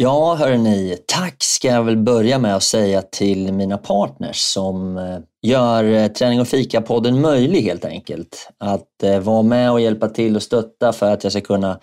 Ja, hörni, tack ska jag väl börja med att säga till mina partners som eh, gör eh, Träning och fika-podden möjlig helt enkelt. Att eh, vara med och hjälpa till och stötta för att jag ska kunna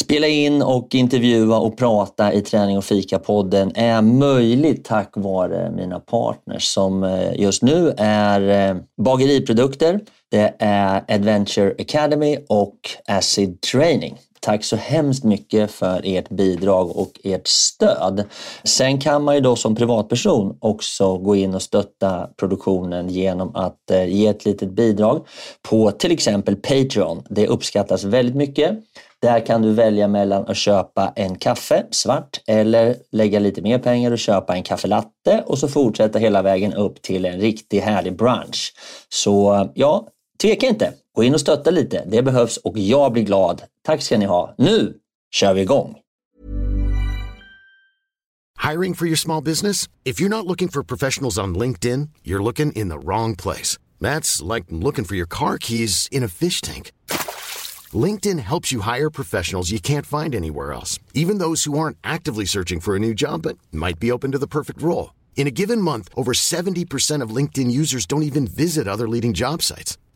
spela in och intervjua och prata i Träning och fika-podden är möjligt tack vare mina partners som just nu är Bageriprodukter, det är Adventure Academy och Acid Training. Tack så hemskt mycket för ert bidrag och ert stöd. Sen kan man ju då som privatperson också gå in och stötta produktionen genom att eh, ge ett litet bidrag på till exempel Patreon. Det uppskattas väldigt mycket. Där kan du välja mellan att köpa en kaffe svart eller lägga lite mer pengar och köpa en kaffelatte och så fortsätta hela vägen upp till en riktigt härlig brunch. Så ja, tveka inte. Gå in och stötta lite. Det behövs och jag blir glad. Tack ska ni ha. Nu kör vi igång! Hiring for your small business? If you're not looking for professionals on LinkedIn, you're looking in the wrong place. That's like looking for your car keys in a fish tank. LinkedIn helps you hire professionals you can't find anywhere else, even those who aren't actively searching for a new job but might be open to the perfect role. In a given month, over 70% of LinkedIn users don't even visit other leading job sites.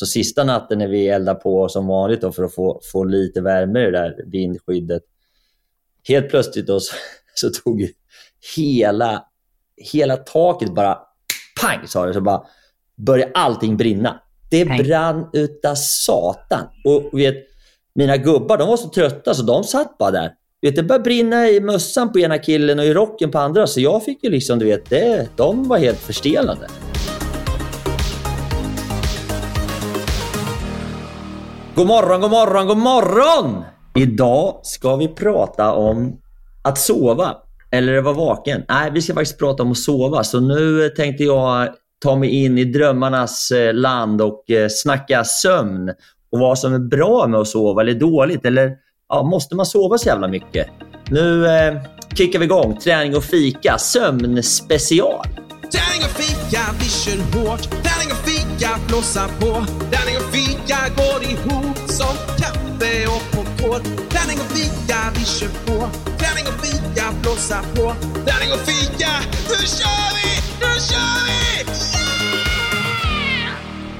Så sista natten när vi eldade på som vanligt då för att få, få lite värme i det där vindskyddet. Helt plötsligt då så, så tog hela, hela taket bara pang sa det, så bara började allting brinna. Det pang. brann utav satan. Och vet, mina gubbar de var så trötta så de satt bara där. Vet, det började brinna i mössan på ena killen och i rocken på andra. Så jag fick ju liksom, du vet, det, de var helt förstelnade. God morgon, god morgon, god morgon! Idag ska vi prata om att sova. Eller vara vaken. Nej, vi ska faktiskt prata om att sova. Så nu tänkte jag ta mig in i drömmarnas eh, land och eh, snacka sömn. Och vad som är bra med att sova eller dåligt. Eller ja, måste man sova så jävla mycket? Nu eh, kickar vi igång. Träning och fika. Sömnspecial. Träning och fika, vi kör hårt. Träning och fika, blåsa på. Tärning och fika går ihop som kaffe och popcorn. Tärning och fika, vi kör på. Tärning och fika, blåsa på. Tärning och fika, nu kör vi! Nu kör vi! Yeah!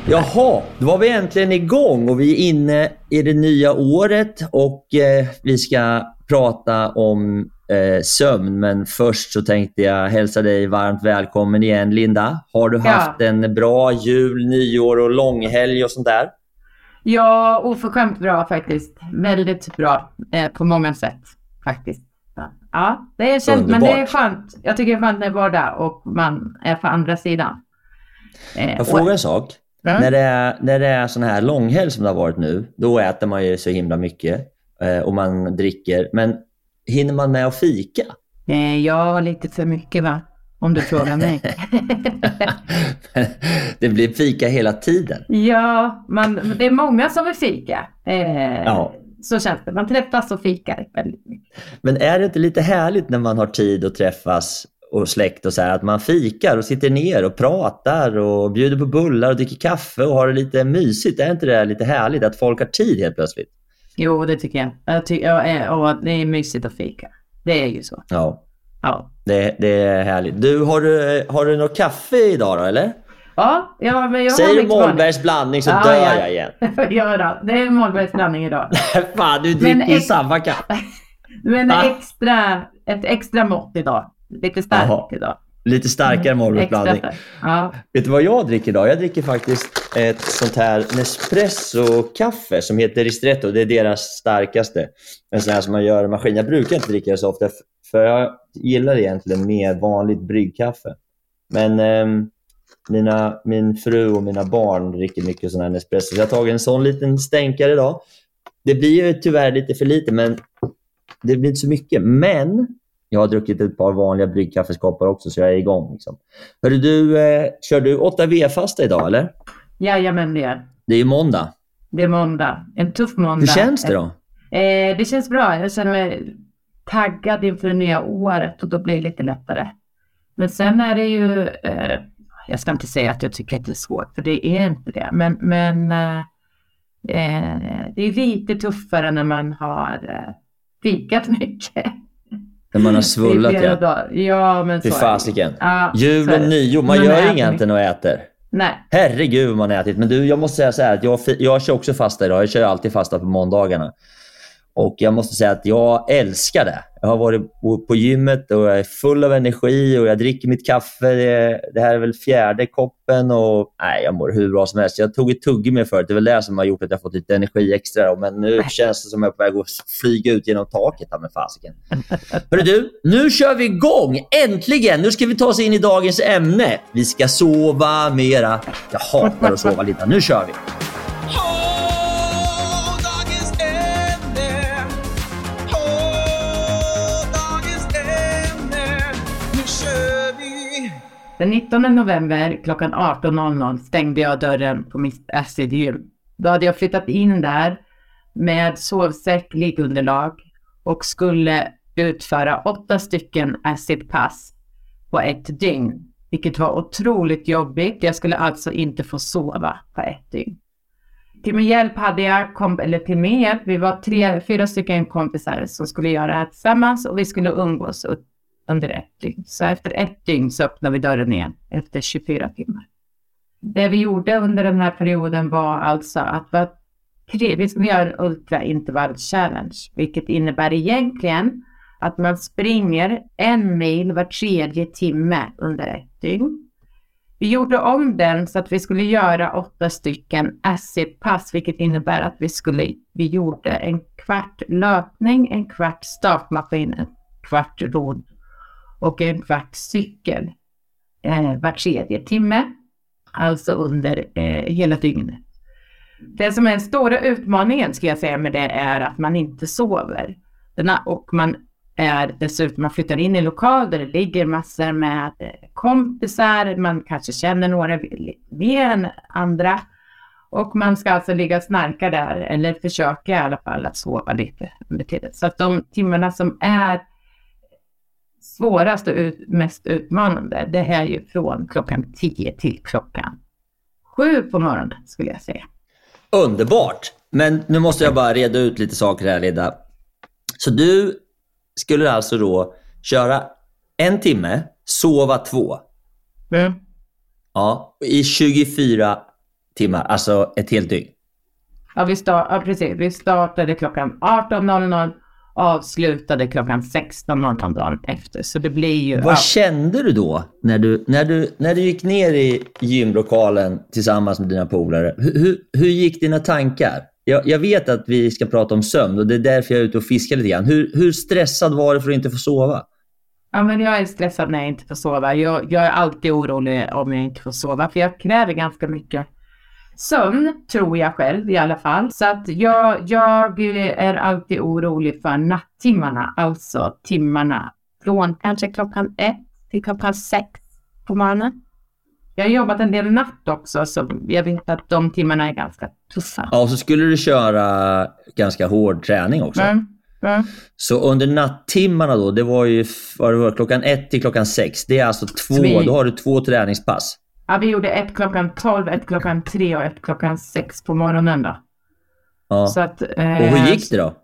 Jaha, då var vi äntligen igång och vi är inne i det nya året och eh, vi ska prata om eh, sömn. Men först så tänkte jag hälsa dig varmt välkommen igen, Linda. Har du haft ja. en bra jul, nyår och långhelg och sånt där? Ja, oförskämt bra faktiskt. Väldigt bra eh, på många sätt faktiskt. Ja, det är känt, men det är skönt. Jag tycker det är skönt när det är vardag och man är på andra sidan. Eh, jag frågar en sak. Mm. När det är, när det är sån här långhelg som det har varit nu, då äter man ju så himla mycket och man dricker. Men Hinner man med att fika? Eh, ja, lite för mycket va? Om du frågar mig. det blir fika hela tiden. Ja, man, det är många som vill fika. Eh, ja. Så känns det. Man träffas och fikar väldigt mycket. Men är det inte lite härligt när man har tid att träffas och släkt och så här, att man fikar och sitter ner och pratar och bjuder på bullar och dricker kaffe och har det lite mysigt. Är inte det lite härligt att folk har tid helt plötsligt? Jo, det tycker jag. jag, ty och det är mysigt att fika. Det är ju så. Ja. Ja. Det, det är härligt. Du, har du, har du något kaffe idag då, eller? Ja, ja men jag Säger du Målbergs blandning så Ja, dör ja. jag igen. ja, då. det är Målbergs blandning idag. Fan, du dricker ju samma kaffe. Men Ah. extra, ett extra mått idag. Lite starkt idag. Lite starkare Målbergs Extra blandning. starkt. Ja. Vet du vad jag dricker idag? Jag dricker faktiskt ett sånt här Nespresso-kaffe som heter Ristretto. Det är deras starkaste. En sån här som man gör i maskin. Jag brukar inte dricka det så ofta för jag gillar egentligen mer vanligt bryggkaffe. Men ehm, mina, min fru och mina barn dricker mycket sån här Nespresso. Så jag har tagit en sån liten stänkare idag. Det blir ju tyvärr lite för lite, men det blir inte så mycket. Men jag har druckit ett par vanliga bryggkaffeskoppar också, så jag är igång. Liksom. Hörru, du, eh, kör du 8V-fasta idag, eller? Jajamän, det är. Det är ju måndag. Det är måndag. En tuff måndag. Hur känns det då? Eh, det känns bra. Jag känner mig taggad inför det nya året och då blir det lite lättare. Men sen är det ju, eh, jag ska inte säga att jag tycker att det är svårt, för det är inte det. Men, men eh, eh, det är lite tuffare när man har eh, fikat mycket. När man har svullat, ja. dagar. Ja, men så Fy det. fasiken. Ja, Jul så och nyår, man Man gör äter inget mycket. och äter. Nej. Herregud vad man har ätit. Men du, jag måste säga så här att jag, jag kör också fasta idag. Jag kör alltid fasta på måndagarna. Och jag måste säga att jag älskar det. Jag har varit på, gymmet och jag är full av energi och jag dricker mitt kaffe. Det, här är väl fjärde koppen och nej, jag mår hur bra som helst. Jag tog ett tuggummi förut. Det är väl det som har gjort att jag fått lite energi extra. Men nu känns det som att jag är på väg att flyga ut genom taket. här Med fasiken. Hörru du, nu kör vi igång! Äntligen! Nu ska vi ta oss in i dagens ämne. Vi ska sova mera. Jag hatar att sova lite. Nu kör vi! Den 19 november klockan 18.00 stängde jag dörren på mitt Acid Gym. Då hade jag flyttat in där med sovsäck, liggunderlag och skulle utföra åtta stycken Acid-pass på ett dygn. Vilket var otroligt jobbigt. Jag skulle alltså inte få sova på ett dygn. Till min hjälp hade jag, komp eller till min hjälp, vi var tre, fyra stycken kompisar som skulle göra det här tillsammans och vi skulle umgås ut- under ett dygn. Så efter ett dygn så öppnade vi dörren igen efter 24 timmar. Det vi gjorde under den här perioden var alltså att var tre, vi skulle göra en ultraintervall challenge, vilket innebär egentligen att man springer en mil var tredje timme under ett dygn. Vi gjorde om den så att vi skulle göra åtta stycken acid-pass, vilket innebär att vi skulle, vi gjorde en kvart löpning, en kvart startmaskin, en kvart rodd och en kvart cykel eh, var tredje timme, alltså under eh, hela dygnet. Det som är den stora utmaningen ska jag säga med det är att man inte sover. Denna, och man är dessutom, man flyttar in i lokal där det ligger massor med eh, kompisar, man kanske känner några mer än andra. Och man ska alltså ligga och snarka där, eller försöka i alla fall att sova lite under tiden. Så att de timmarna som är svårast och ut, mest utmanande, det är ju från klockan 10 till klockan 7 på morgonen skulle jag säga. Underbart! Men nu måste jag bara reda ut lite saker här, Linda. Så du skulle alltså då köra en timme, sova två. Mm. Ja, i 24 timmar, alltså ett helt dygn. Ja, vi, start, ja, precis. vi startade klockan 18.00 avslutade klockan 16.00 dagen efter. Så det blir ju... Vad kände du då när du, när, du, när du gick ner i gymlokalen tillsammans med dina polare? Hur, hur, hur gick dina tankar? Jag, jag vet att vi ska prata om sömn och det är därför jag är ute och fiskar lite grann. Hur, hur stressad var du för att inte få sova? ja, men jag är stressad när jag inte får sova. Jag, jag är alltid orolig om jag inte får sova, för jag kräver ganska mycket sömn, tror jag själv i alla fall. Så att jag, jag är alltid orolig för nattimmarna, alltså timmarna från kanske klockan ett till klockan sex på morgonen. Jag har jobbat en del natt också, så jag vet att de timmarna är ganska tuffa. Ja, och så skulle du köra ganska hård träning också. Mm. Mm. Så under nattimmarna då, det var ju vad det var, klockan ett till klockan sex. Det är alltså två, Så vi- då har du två träningspass. Ja, vi gjorde ett klockan 12, ett klockan 3 och ett klockan 6 på morgonen då. Ja. Så att, eh, Och hur gick det då?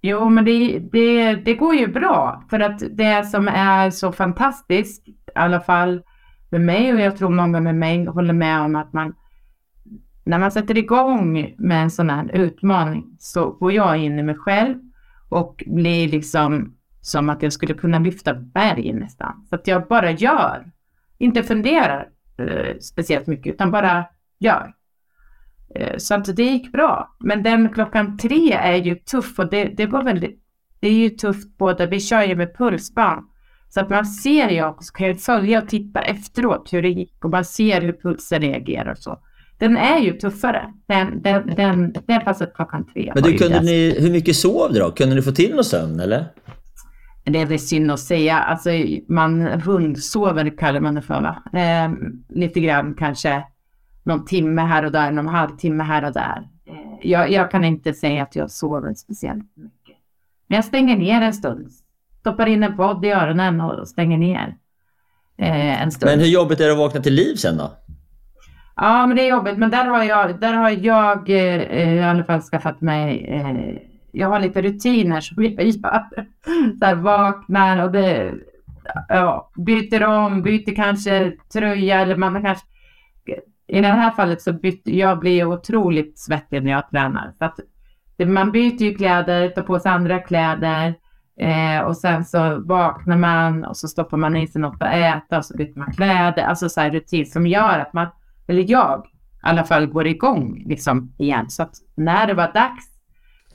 Jo, men det, det, det går ju bra. För att det som är så fantastiskt, i alla fall med mig och jag tror många med mig håller med om att man när man sätter igång med en sån här utmaning så går jag in i mig själv och blir liksom som att jag skulle kunna lyfta berg nästan. Så att jag bara gör. Inte funderar eh, speciellt mycket utan bara gör. Eh, så att det gick bra. Men den klockan tre är ju tuff och det, det var väldigt, det är ju tufft både, vi kör ju med pulsband. Så att man ser ju också, kan ju följa och titta efteråt hur det gick och man ser hur pulsen reagerar och så. Den är ju tuffare. Den, den, den, den passet klockan tre. Men du, kunde ni, hur mycket sov du då? Kunde ni få till någon sömn eller? Det är synd att säga. Alltså, man rundsover kallar man det för va? Eh, lite grann kanske någon timme här och där, någon halvtimme här och där. Eh, jag, jag, kan inte säga att jag sover speciellt mycket. Men jag stänger ner en stund. Stoppar in en podd i öronen och stänger ner eh, en stund. Men hur jobbigt är det att vakna till liv sen då? Ja, men det är jobbigt. Men där har jag, där har jag eh, i alla fall skaffat mig eh, jag har lite rutiner som jag gör. Så här, vaknar och det, ja, byter om, byter kanske tröja eller man kanske i det här fallet så byter jag blir otroligt svettig när jag tränar. Så att man byter ju kläder, tar på sig andra kläder eh, och sen så vaknar man och så stoppar man i sig något att äta och så byter man kläder. Alltså så här rutin som gör att man, eller jag i alla fall, går igång liksom igen. Så att när det var dags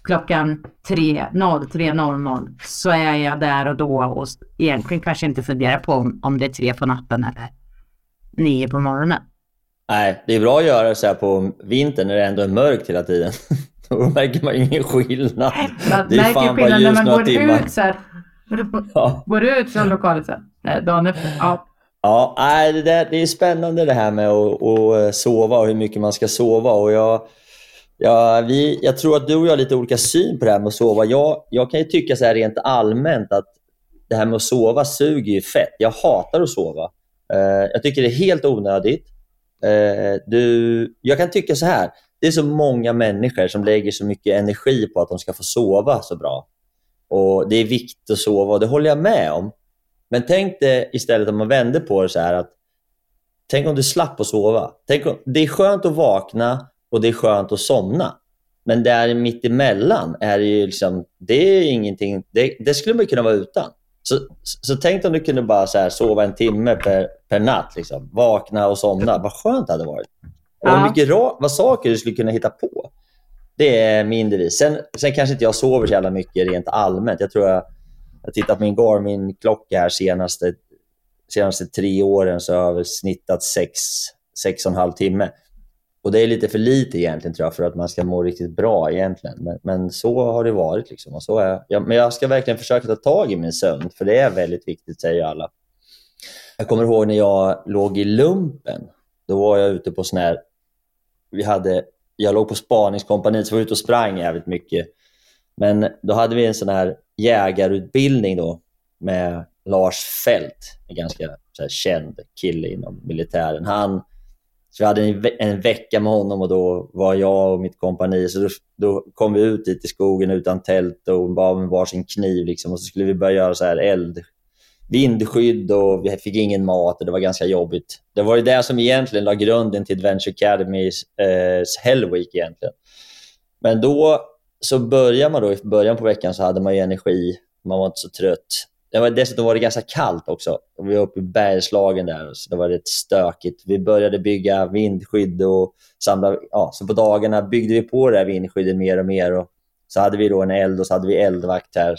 klockan 03.00 så är jag där och då och egentligen kanske inte funderar på om, om det är tre på natten eller nio på morgonen. Nej, det är bra att göra så här på vintern när det ändå är mörkt hela tiden. Då märker man ingen skillnad. Man det är fan bara ljus några timmar. Ut så här, ja. Går du ut från lokalen sen? Dagen efter? Ja. Ja, nej, det, där, det är spännande det här med att, att sova och hur mycket man ska sova. Och jag, Ja, vi, jag tror att du och jag har lite olika syn på det här med att sova. Jag, jag kan ju tycka så här rent allmänt att det här med att sova suger ju fett. Jag hatar att sova. Uh, jag tycker det är helt onödigt. Uh, du, jag kan tycka så här. Det är så många människor som lägger så mycket energi på att de ska få sova så bra. Och Det är viktigt att sova och det håller jag med om. Men tänk dig istället om man vänder på det så här att Tänk om du slapp att sova. Tänk om, det är skönt att vakna och det är skönt att somna. Men där mitt emellan är det ju liksom, det är ingenting, det, det skulle man kunna vara utan. Så, så tänk om du kunde bara så här, sova en timme per, per natt. Liksom. Vakna och somna. Vad skönt det hade varit. Ja. mycket ra, vad saker du skulle kunna hitta på. Det är min devis. Sen, sen kanske inte jag sover så jävla mycket rent allmänt. Jag tror jag har tittat på min Garmin-klocka här senaste, senaste tre åren så har jag snittat sex, sex och en halv timme. Och det är lite för lite egentligen tror jag för att man ska må riktigt bra egentligen. Men, men så har det varit. Liksom. Och så är, ja, men jag ska verkligen försöka ta tag i min sömn, för det är väldigt viktigt säger alla. Jag kommer ihåg när jag låg i lumpen. Då var jag ute på sån här... Vi hade, jag låg på spaningskompaniet så var jag ute och sprang jävligt mycket. Men då hade vi en sån här jägarutbildning då med Lars Fält, en ganska så här, känd kille inom militären. Han så vi hade en, ve en, vecka med honom och då var jag och mitt kompani, så då, då kom vi ut dit i skogen utan tält och bara med varsin kniv liksom, och så skulle vi börja göra så här eld, vindskydd och vi fick ingen mat och det var ganska jobbigt. Det var ju det som egentligen la grunden till Adventure Academys eh, Hell Week egentligen. Men då så började man då, i början på veckan så hade man ju energi, man var inte så trött. Det var, dessutom var det ganska kallt också. Vi var uppe i Bergslagen där, så det var rätt stökigt. Vi började bygga vindskydd och samla... Ja, så på dagarna byggde vi på det här vindskyddet mer och mer. Och så hade vi då en eld och så hade vi eldvakt här.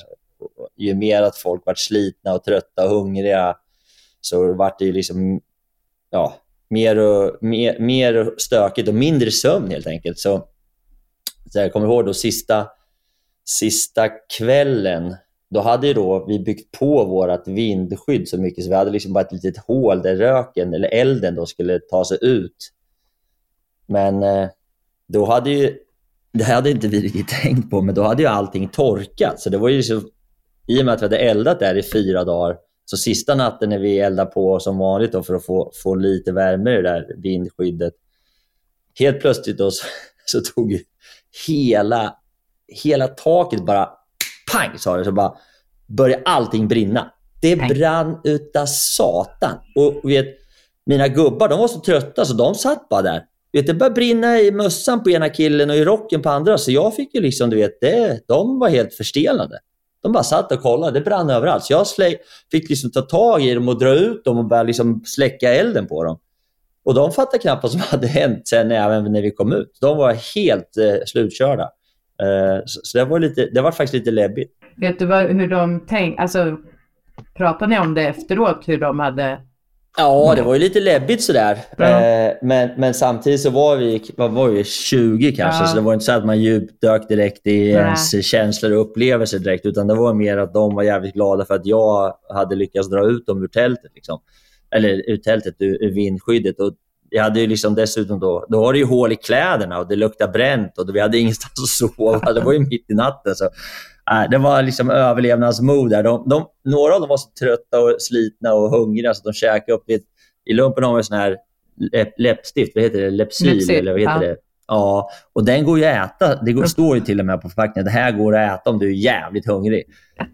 Ju mer att folk var slitna och trötta och hungriga så vart det liksom ja, mer, och, mer, mer stökigt och mindre sömn helt enkelt. Så, så jag kommer ihåg då sista, sista kvällen då hade då vi byggt på vårt vindskydd så mycket så vi hade liksom bara ett litet hål där röken eller elden då skulle ta sig ut. Men eh, då hade ju, det hade inte vi riktigt tänkt på, men då hade ju allting torkat. Så det var ju så, I och med att vi hade eldat där i fyra dagar, så sista natten när vi eldade på som vanligt då för att få, få lite värme i det där vindskyddet, helt plötsligt då så, så tog hela, hela taket bara pang sa det, så bara började allting brinna. Det Nej. brann utav satan. Och vet, mina gubbar, de var så trötta så de satt bara där. Vet, det började brinna i mössan på ena killen och i rocken på andra. Så jag fick ju liksom, du vet, det, de var helt förstelnade. De bara satt och kollade. Det brann överallt. Så jag fick liksom ta tag i dem och dra ut dem och börja liksom släcka elden på dem. Och de fattade knappt vad som hade hänt sen även när vi kom ut. De var helt eh, slutkörda. Eh, så, så det var, lite, det var faktiskt lite läbbigt. Vet du vad, hur de tänkte? Alltså, pratade ni om det efteråt? Hur de hade... Ja, det var ju lite läbbigt sådär. Ja. Eh, men, men samtidigt så var vi, vad var vi 20 kanske, Ja. så det var inte så att man djupdök direkt i Nej. ens känslor och upplevelser direkt, utan det var mer att de var jävligt glada för att jag hade lyckats dra ut dem ur tältet. Liksom. Eller ur tältet, ur, ur vindskyddet. Och jag hade ju liksom dessutom då, då var det ju hål i kläderna och det luktade bränt och vi hade ingenstans att sova. Det var ju mitt i natten. Så, äh, det var liksom överlevnadsmod där. De, de, några av dem var så trötta och slitna och hungriga så de käkade upp lite. I lumpen har vi sån här läpp, läppstift, vad heter det? Lepsyl, Lypsyl, eller vad heter ja. det? Ja, och den går ju att äta. Det går, står ju till och med på förpackningen. Det här går att äta om du är jävligt hungrig.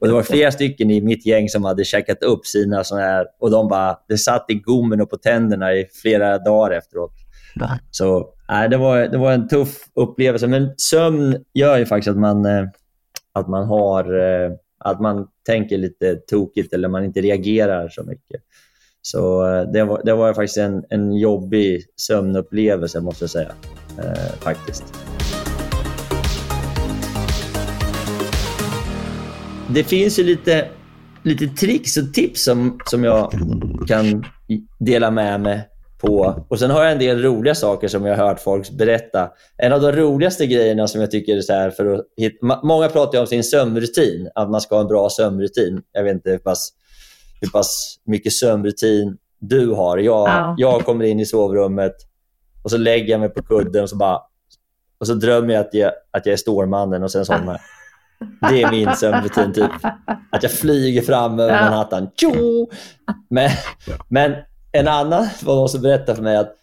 Och Det var flera stycken i mitt gäng som hade käkat upp sina såna här och de bara, det satt i gommen och på tänderna i flera dagar efteråt. Så nej, det, var, det var en tuff upplevelse. Men sömn gör ju faktiskt att man, eh, att man har eh, att man tänker lite tokigt eller man inte reagerar så mycket. Så eh, det var, det var faktiskt en, en jobbig sömnupplevelse måste jag säga. Eh, faktiskt. Det finns ju lite, lite tricks och tips som, som jag kan dela med mig på. Och Sen har jag en del roliga saker som jag har hört folk berätta. En av de roligaste grejerna som jag tycker är så här för att hitta, Många pratar om sin sömnrutin, att man ska ha en bra sömnrutin. Jag vet inte hur pass, hur pass mycket sömnrutin du har. Jag, Ja. jag kommer in i sovrummet och så lägger jag mig på kudden och så bara och så drömmer jag att jag, att jag är Stålmannen och sen somnar jag. Det är min sömnrutin, typ. Att jag flyger fram över. Manhattan. Tjo! Men, men en annan var de som berättade för mig att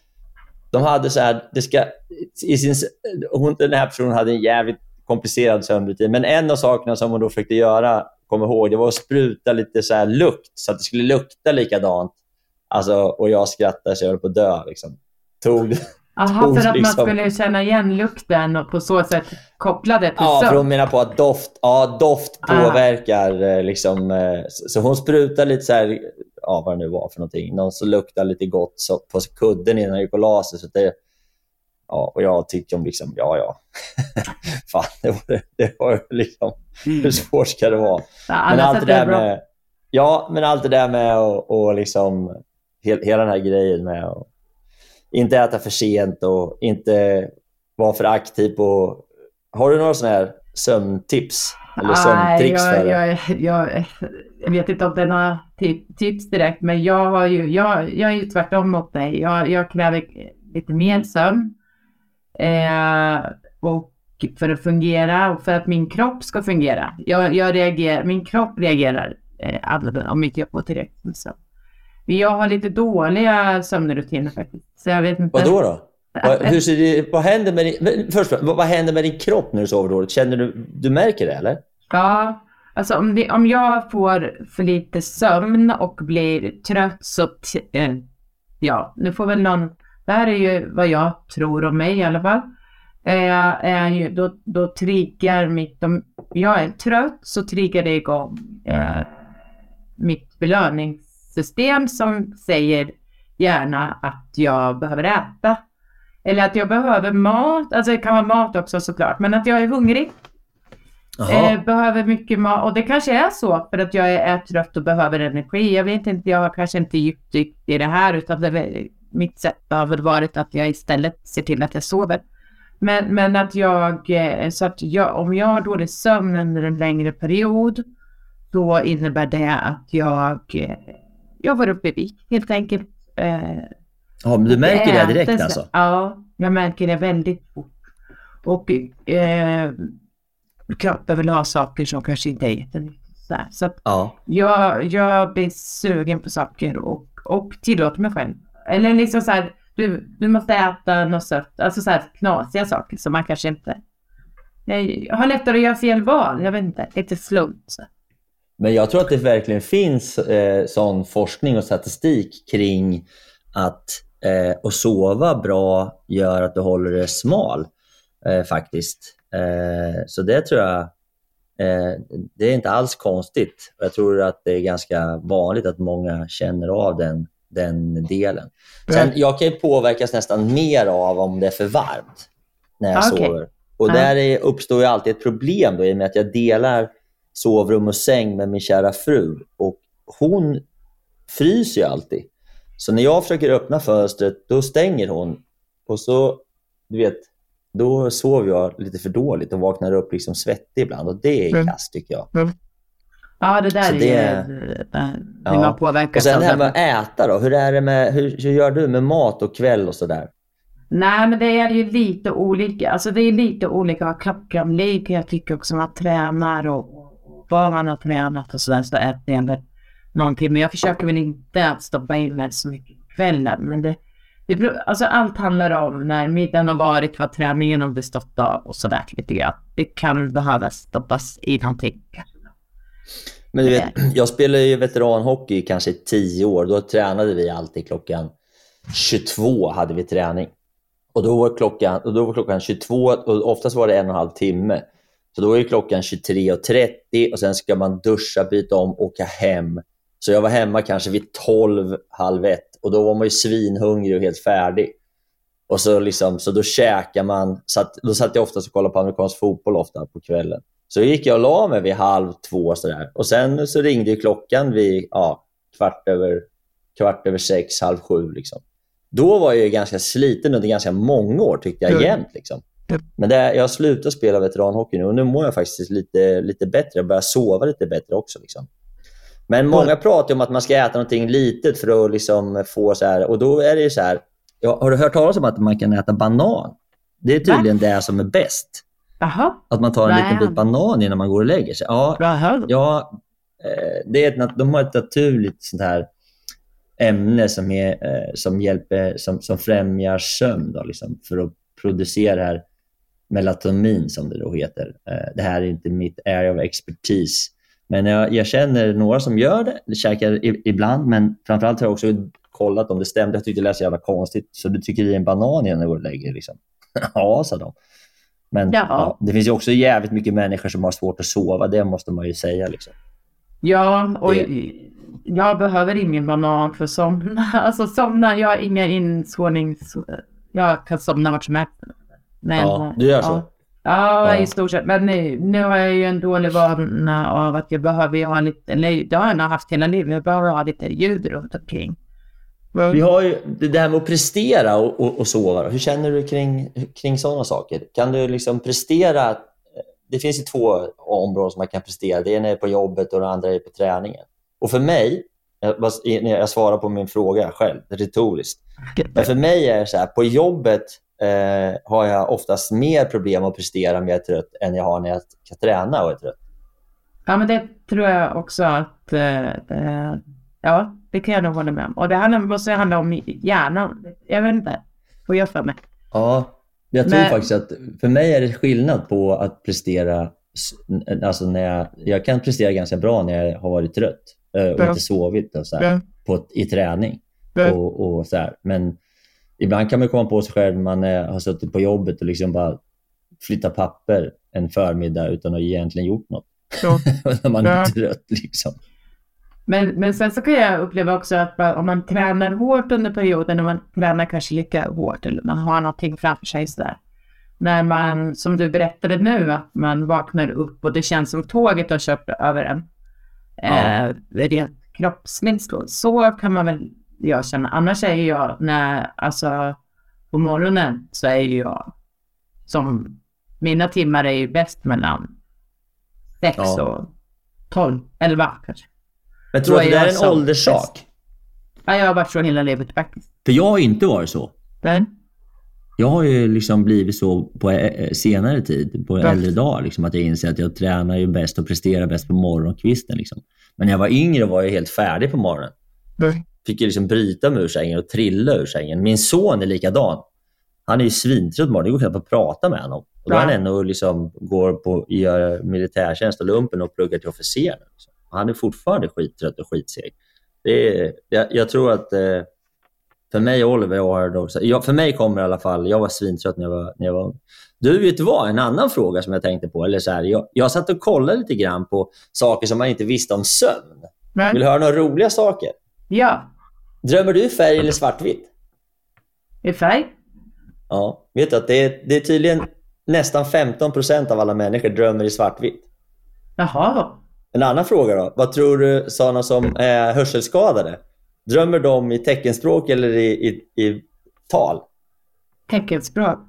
de hade så här, det ska, i sin, hon, den här personen hade en jävligt komplicerad sömnrutin, men en av sakerna som hon då försökte göra, kommer ihåg, det var att spruta lite så här lukt så att det skulle lukta likadant. Alltså, och jag skrattade så jag höll på att dö. Liksom. Tog, Jaha, tog för att man liksom- skulle känna igen lukten och på så sätt koppla det till Ja, för hon sömn. menar på att doft, ja, doft Ah. påverkar. eh, Liksom, eh, så hon sprutar lite så här, ja, vad det nu var för någonting. Någon som luktar lite gott så, på kudden innan jag gick och la sig. Så det, ja, och jag tyckte om liksom, ja, ja. Fan, det var, det var liksom, hur svårt ska det vara? Ja, Men allt det där med, ja, men allt det där med och, och liksom, hel, hela den här grejen med att inte äta för sent och inte vara för aktiv på... Har du några sådana här sömntips? Eller sömntricks Nej, jag, jag, jag, jag vet inte om det är några tip, tips direkt, men jag, har ju, jag, jag är ju tvärtom mot dig. Jag, jag kräver lite mer sömn. Eh, och för att fungera och för att min kropp ska fungera. Jag, jag reagerar, min kropp reagerar eh, om inte jag får tillräckligt med sömn. Jag har lite dåliga sömnrutiner faktiskt. Så jag vet inte. Vad då? då? Vad, hur ser det, vad, händer med din, först, vad, vad händer med din kropp när du sover dåligt? Känner du, du märker det eller? Ja, alltså om, det, om jag får för lite sömn och blir trött så, eh, ja, nu får väl någon, det här är ju vad jag tror om mig i alla fall, eh, ju, då, då triggar mitt, om jag är trött så triggar det igång eh, mitt belöningssystem som säger gärna att jag behöver äta. Eller att jag behöver mat, alltså det kan vara mat också såklart, men att jag är hungrig. Eh, behöver mycket mat och det kanske är så för att jag är, är trött och behöver energi. Jag vet inte, jag har kanske inte djupdykt i det här utan det, mitt sätt har väl varit att jag istället ser till att jag sover. Men, men att jag, eh, så att jag, om jag har dålig sömn under en längre period då innebär det att jag, eh, jag var uppe i vikt helt enkelt. Eh, Ja, men du märker det direkt äter- alltså? Ja, jag märker det väldigt fort. Och eh, kroppen vill ha saker som kanske inte är jättenyttigt. Så att Ja. jag, jag blir sugen på saker och, och tillåter mig själv. Eller liksom så här, du, du måste äta något sött, alltså så här knasiga saker som man kanske inte Jag har lättare att göra fel val. Jag vet inte, lite slump. Så. Men jag tror att det verkligen finns eh, sån forskning och statistik kring att eh, att sova bra gör att du håller dig smal eh, faktiskt. Eh, så det tror jag, eh, det är inte alls konstigt. Jag tror att det är ganska vanligt att många känner av den, den delen. Sen, jag kan ju påverkas nästan mer av om det är för varmt när jag Ah, okej. sover. Och Ja. där är, uppstår ju alltid ett problem då, i och med att jag delar sovrum och säng med min kära fru. Och hon fryser ju alltid. Så när jag försöker öppna fönstret, då stänger hon. Och så, du vet, då sover jag lite för dåligt och vaknar upp liksom svettig ibland. Och det är Mm. kass tycker jag. Ja, det där Så är det- ju... eh, Ja. Hur man påverkas Och sen det här med att äta då. Hur, är det med, hur, hur gör du med mat och kväll och sådär? Nej, men det är ju lite olika. Alltså det är lite olika ligger. Jag tycker också man tränar och man har tränat och sådär så äter jag väl någonting. Men jag försöker väl inte att stoppa in mig så mycket på kvällen. Men det, det, alltså allt handlar om när middagen har varit, vad träningen har bestått av och sådär lite grann. Det kan behöva stoppas i någonting. Men du vet, jag spelade ju veteranhockey i kanske tio år. Då tränade vi alltid klockan 22 hade vi träning. Och då var klockan, och då var klockan 22 och oftast var det en och en halv timme. Så då ju klockan 23.30 och sen ska man duscha, byta om, åka hem. Så jag var hemma kanske vid 12, halv ett och då var man ju svinhungrig och helt färdig. Och så, liksom, så då käkar man, satt, då satt jag oftast och kollade på amerikansk fotboll ofta på kvällen. Så gick jag och la mig vid halv två sådär. Och sen så ringde klockan vid ja, kvart, över, kvart över sex, halv sju. Liksom. Då var jag ju ganska sliten under ganska många år tyckte jag Mm. jämt. Liksom. Men det, jag har slutat spela veteranhockey nu och nu mår jag faktiskt lite, lite bättre. Jag börjar sova lite bättre också. Liksom. Men många pratar om att man ska äta någonting litet för att liksom få så här. Och då är det ju så här. Har du hört talas om att man kan äta banan? Det är tydligen det som är bäst. Jaha, Att man tar en Nej. liten bit banan innan man går och lägger sig. Ja, ja eh, det är ett, de har ett naturligt sånt här ämne som, är, eh, som, hjälper, som, som främjar sömn då, liksom, för att producera det här melatonin som det då heter. Eh, det här är inte mitt area of expertise. Men jag, jag känner några som gör det. Det käkar i, ibland, men framförallt har jag också kollat om det stämde. Jag tyckte det lät så jävla konstigt. Så du tycker i en banan innan du går och lägger liksom? ja, sa de. Men Ja. ja, det finns ju också jävligt mycket människor som har svårt att sova. Det måste man ju säga. Liksom. Ja, och Det- jag behöver ingen banan för att somna. Alltså somna, jag har inga insovnings... Jag kan somna vart som helst. Men, Ja, du gör så? Ja, ja, Ja. i stort sett. Men nu, nu har jag ju en dålig vana av att jag behöver ha lite, eller det har jag nog haft hela livet, jag behöver ha lite ljud runt omkring. Vi har ju det här med att prestera och, och, och sova. Hur känner du kring, kring sådana saker? Kan du liksom prestera? Det finns ju två områden som man kan prestera. Det ena är på jobbet och det andra är på träningen. Och för mig, jag, jag svarar på min fråga själv, retoriskt. Men för mig är det så här, på jobbet eh, har jag oftast mer problem att prestera när jag är trött än jag har när jag ska träna och är trött. Ja, men det tror jag också att... eh, ja, det kan jag nog hålla med om. Och det handlar, måste handla om hjärnan. Jag vet inte. Får jag för mig. Ja, jag tror Men- faktiskt att för mig är det skillnad på att prestera. Alltså när jag, jag kan prestera ganska bra när jag har varit trött eh, och Ja. inte sovit och så här, på, i träning. Ja. Och, och så här. Men ibland kan man komma på sig själv när man eh, har suttit på jobbet och liksom bara flyttat papper en förmiddag utan att egentligen gjort något. Ja. när man är Ja. trött. Liksom. Men, men sen så kan jag uppleva också att bara, om man tränar hårt under perioden och man tränar kanske lika hårt eller man har någonting framför sig sådär. När man, som du berättade nu, att man vaknar upp och det känns som tåget har kört över en. Ja. Eh, rent kroppsligt. Så kan man väl jag känna. Annars är ju jag, när, alltså på morgonen så är ju jag som, mina timmar är ju bäst mellan sex Ja. och tolv, elva kanske. Men tror du att det där är en ålderssak? Ja, jag har varit så hela livet faktiskt. För jag har inte varit så. Men, Jag har ju liksom blivit så på eh, senare tid, på äldre dagar, liksom, att jag inser att jag tränar ju bäst och presterar bäst på morgonkvisten. Liksom. Men när jag var yngre var jag helt färdig på morgonen. Fick ju liksom bryta mig ur sängen och trilla ur sängen. Min son är likadan. Han är ju svintrött imorgon. Det går knappt att prata med honom. Och då är han ändå liksom går på, gör militärtjänst och lumpen och pluggar till officer. Han är fortfarande skittrött och skitseg. Det är, jag, jag tror att eh, för mig och Oliver, då, jag, för mig kommer i alla fall, jag var svintrött när jag var, när jag var. Du, vet du vad? En annan fråga som jag tänkte på. Eller så här, jag, jag satt och kollade lite grann på saker som man inte visste om sömn. Men, Vill du höra några roliga saker? ja, Drömmer du i färg eller svartvitt? i färg. Ja. Vet du att det är, det är tydligen nästan 15% av alla människor drömmer i svartvitt. Jaha. En annan fråga då. Vad tror du sådana som är hörselskadade? Drömmer de i teckenspråk eller i, i, i tal? Teckenspråk.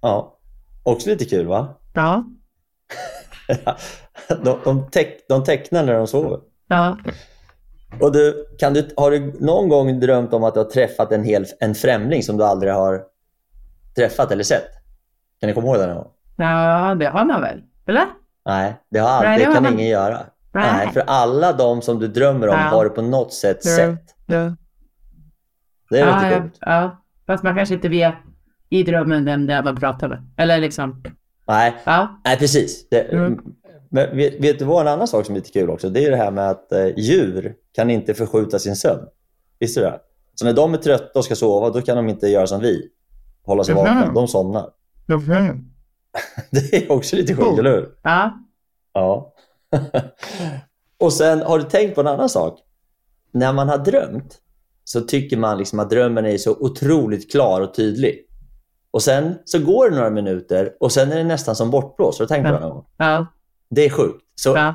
Ja. Också lite kul va? Ja. de, de, teck, de tecknar när de sover. Ja. Och du, kan du, har du någon gång drömt om att du har träffat en, hel, en främling som du aldrig har träffat eller sett? Kan ni komma ihåg det någon gång? Ja, det har man väl? Eller? Nej, det, har aldrig, Nej, det kan man- ingen göra. Nej. Nej, för alla de som du drömmer om Ja. har du på något sätt sett. Ja. Det är ja, lite ja, ja. Fast man kanske inte vet i drömmen vem det är man pratar med. Eller liksom, Nej, ja. nej, precis. Det, Mm. Men vet, vet du vad en annan sak som är lite kul också? Det är det här med att eh, djur kan inte förskjuta sin sömn. Visste du det? Så när de är trötta och ska sova, då kan de inte göra som vi. Hålla sig vakna. De somnar. Det är också lite sjukt, eller hur? Ja. Ja. och sen, har du tänkt på en annan sak? När man har drömt så tycker man liksom att drömmen är så otroligt klar och tydlig. Och sen så går det några minuter och sen är det nästan som bortblåst. Har du tänkt på det någon gång? Ja. Det är sjukt. Så Ja.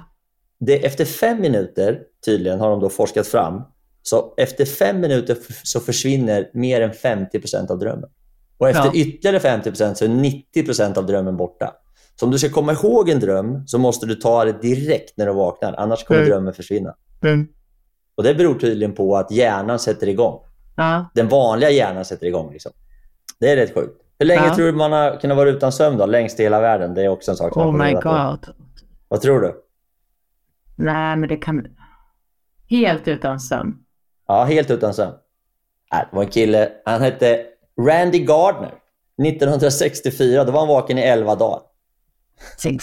det, efter fem minuter, tydligen har de då forskat fram, så efter fem minuter så försvinner mer än 50% av drömmen. Och efter Ja. ytterligare 50% så är 90% av drömmen borta. Så om du ska komma ihåg en dröm så måste du ta det direkt när du vaknar, annars kommer Mm. drömmen försvinna. Och Det beror tydligen på att hjärnan sätter igång. Ja. Den vanliga hjärnan sätter igång. Liksom. Det är rätt sjukt. Hur länge Ja. tror du man har kunnat vara utan sömn då? Längst i hela världen? Det är också en sak som Oh my reda på. Vad tror du? Nej, men det kan... Helt utan sömn. Ja, helt utan sömn. Nej, det var en kille, han hette Randy Gardner. 1964, då var han vaken i 11 dagar. Det är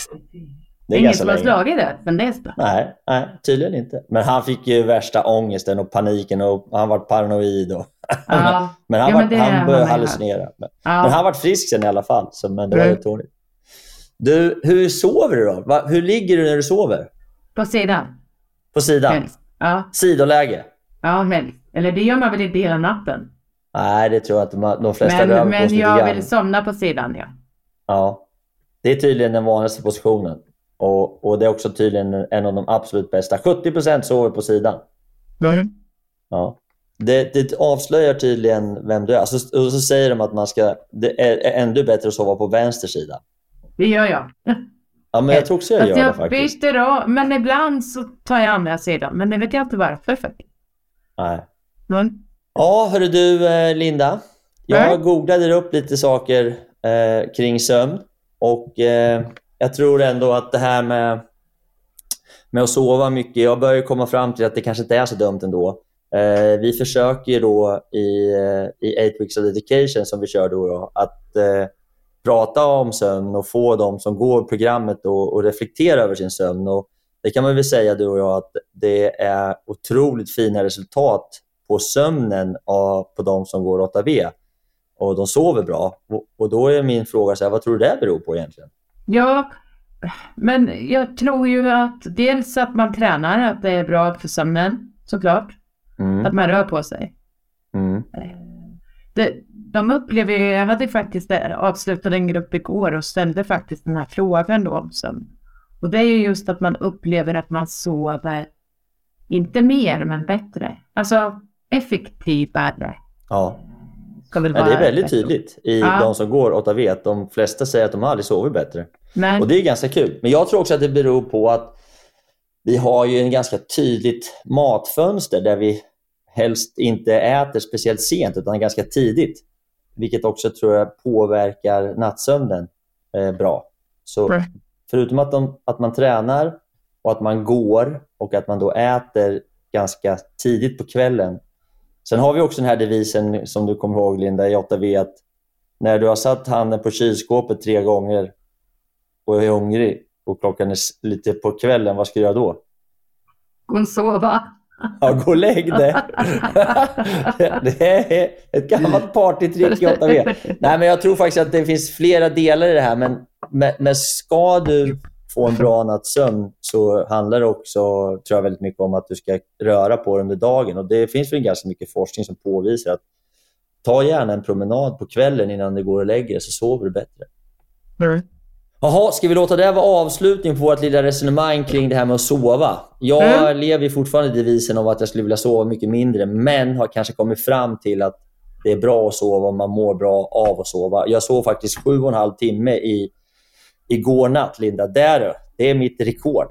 Ingen ganska som har slagit det sen dess? Nej, nej, tydligen inte. Men han fick ju värsta ångesten och paniken och han var paranoid. Och, Ja. men han, Ja, var, men det han började hallucinera. Men, Ja. men han var frisk sen i alla fall. Så, men det var Mm. ju tåligt. Du, hur sover du då? Va, hur ligger du när du sover? På sidan? På sidan? Helst. Ja. Sidoläge? Ja, helst. Eller det gör man väl inte hela natten? Nej, det tror jag att de, de flesta rör Men, på men jag vill somna på sidan, ja. Ja. Det är tydligen den vanligaste positionen. Och, och det är också tydligen en av de absolut bästa. 70% sover på sidan. Ja. Det, det avslöjar tydligen vem du är. Alltså, och så säger de att man ska, det är, är ännu bättre att sova på vänster sida. Det gör jag. Ja, men jag tror också jag Fast gör det jag faktiskt. byter då, men ibland så tar jag andra sidan. Men det vet jag inte varför. faktiskt. Nej. Men, Ja, hörru du eh, Linda. Jag Nej. googlade upp lite saker eh, kring sömn. Och eh, jag tror ändå att det här med, med att sova mycket, jag börjar komma fram till att det kanske inte är så dumt ändå. Eh, vi försöker då i, eh, i 8 Weeks of Dedication som vi kör då, jag, att eh, prata om sömn och få de som går programmet och reflektera över sin sömn. Och det kan man väl säga du och jag att det är otroligt fina resultat på sömnen av, på de som går 8V och de sover bra. Och, och då är min fråga, så här, vad tror du det beror på egentligen? ja, men jag tror ju att dels att man tränar, att det är bra för sömnen, såklart. Mm. Att man rör på sig. Mm. Det, de upplever ju, jag hade faktiskt det, avslutade en grupp igår och ställde faktiskt den här frågan då sömn. Och det är ju just att man upplever att man sover, inte mer men bättre. Alltså effektivare. Ja. Ja, vara det är väldigt bättre. tydligt i Ja. de som går 8V att de flesta säger att de aldrig sovit bättre. Men, Och det är ganska kul. Men jag tror också att det beror på att vi har ju en ganska tydligt matfönster där vi helst inte äter speciellt sent utan ganska tidigt. Vilket också tror jag påverkar nattsömnen eh, bra. Så Bra. förutom att, de, att man tränar och att man går och att man då äter ganska tidigt på kvällen. Sen har vi också den här devisen som du kommer ihåg Linda i 8V att när du har satt handen på kylskåpet tre gånger och är hungrig och klockan är lite på kvällen, vad ska du göra då? Gå och sova. Ja, gå och lägg dig. det är ett gammalt partytrick i 8V. Nej, men jag tror faktiskt att det finns flera delar i det här. Men, men, ska du få en bra natts sömn så handlar det också tror jag, väldigt mycket om att du ska röra på dig under dagen. Och Det finns väl ganska mycket forskning som påvisar att ta gärna en promenad på kvällen innan du går och lägger dig så sover du bättre. Jaha, ska vi låta det vara avslutning på vårt lilla resonemang kring det här med att sova? Jag Mm. lever ju fortfarande i devisen om att jag skulle vilja sova mycket mindre, men har kanske kommit fram till att det är bra att sova om man mår bra av att sova. Jag sov faktiskt sju och en halv timme i, igår natt, Linda. Där, det är mitt rekord.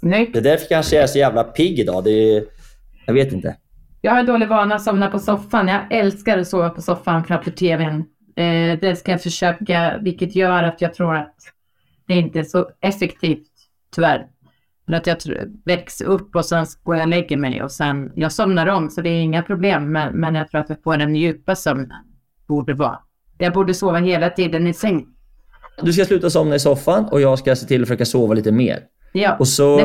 Snyggt. Det är därför kanske jag är så jävla pigg idag. Det är, jag vet inte. Jag har en dålig vana att somna på soffan. Jag älskar att sova på soffan framför tvn. Eh, det ska jag försöka, vilket gör att jag tror att det inte är så effektivt, tyvärr. Men att jag väcks upp och sen går jag och lägger mig och sen, jag somnar om så det är inga problem. Men, men jag tror att jag får den djupa sömnen, borde vara. Jag borde sova hela tiden i säng. Du ska sluta somna i soffan och jag ska se till att försöka sova lite mer. Ja, Och så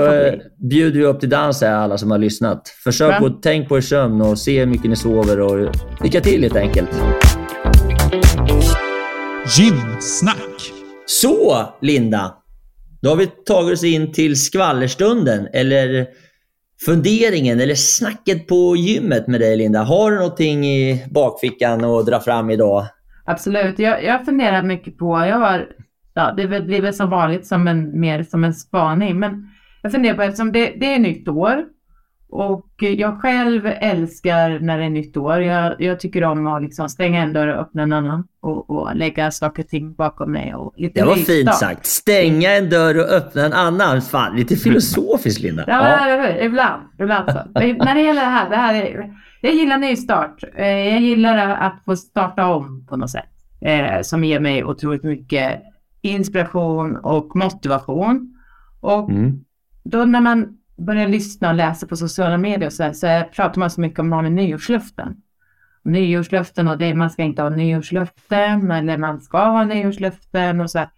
bjuder vi upp till dans här, alla som har lyssnat. Försök Bra. att tänk på er sömn och se hur mycket ni sover och lycka till helt enkelt. Gymsnack. Så, Linda. Då har vi tagit oss in till skvallerstunden, eller funderingen, eller snacket på gymmet med dig, Linda. Har du någonting i bakfickan att dra fram idag? Absolut. Jag, jag funderar mycket på, jag har, ja, det blir väl som vanligt som en, mer som en spaning, men jag funderar på eftersom det, det är nytt år och jag själv älskar när det är nytt år. Jag, jag tycker om att liksom stänga en dörr och öppna en annan och, och lägga saker och ting bakom mig. Och lite Det var nystart. fint sagt. Stänga en dörr och öppna en annan. Fan, lite filosofiskt, Linda. Ja, hur? ibland. ibland så. Men när det gäller det här, det här är, jag gillar nystart. Eh, Jag gillar att få starta om på något sätt. Eh, som ger mig otroligt mycket inspiration och motivation. Och Mm. då när man börjar lyssna och läsa på sociala medier så, här, så pratar man så mycket om man med nyårslöften. Nyårslöften och det, man ska inte ha nyårslöften eller man ska ha nyårslöften och så här.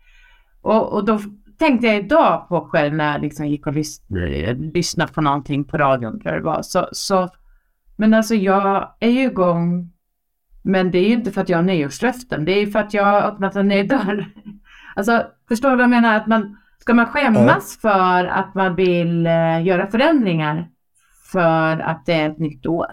Och, och då tänkte jag idag på själv när jag liksom gick och lys- lyssnade på någonting på radion tror jag det var. Så, så, men alltså jag är ju igång men det är ju inte för att jag har nyårslöften. Det är ju för att jag har öppnat en ny dörr. Alltså, förstår du vad jag menar? Att man, ska man skämmas för att man vill eh, göra förändringar för att det är ett nytt år?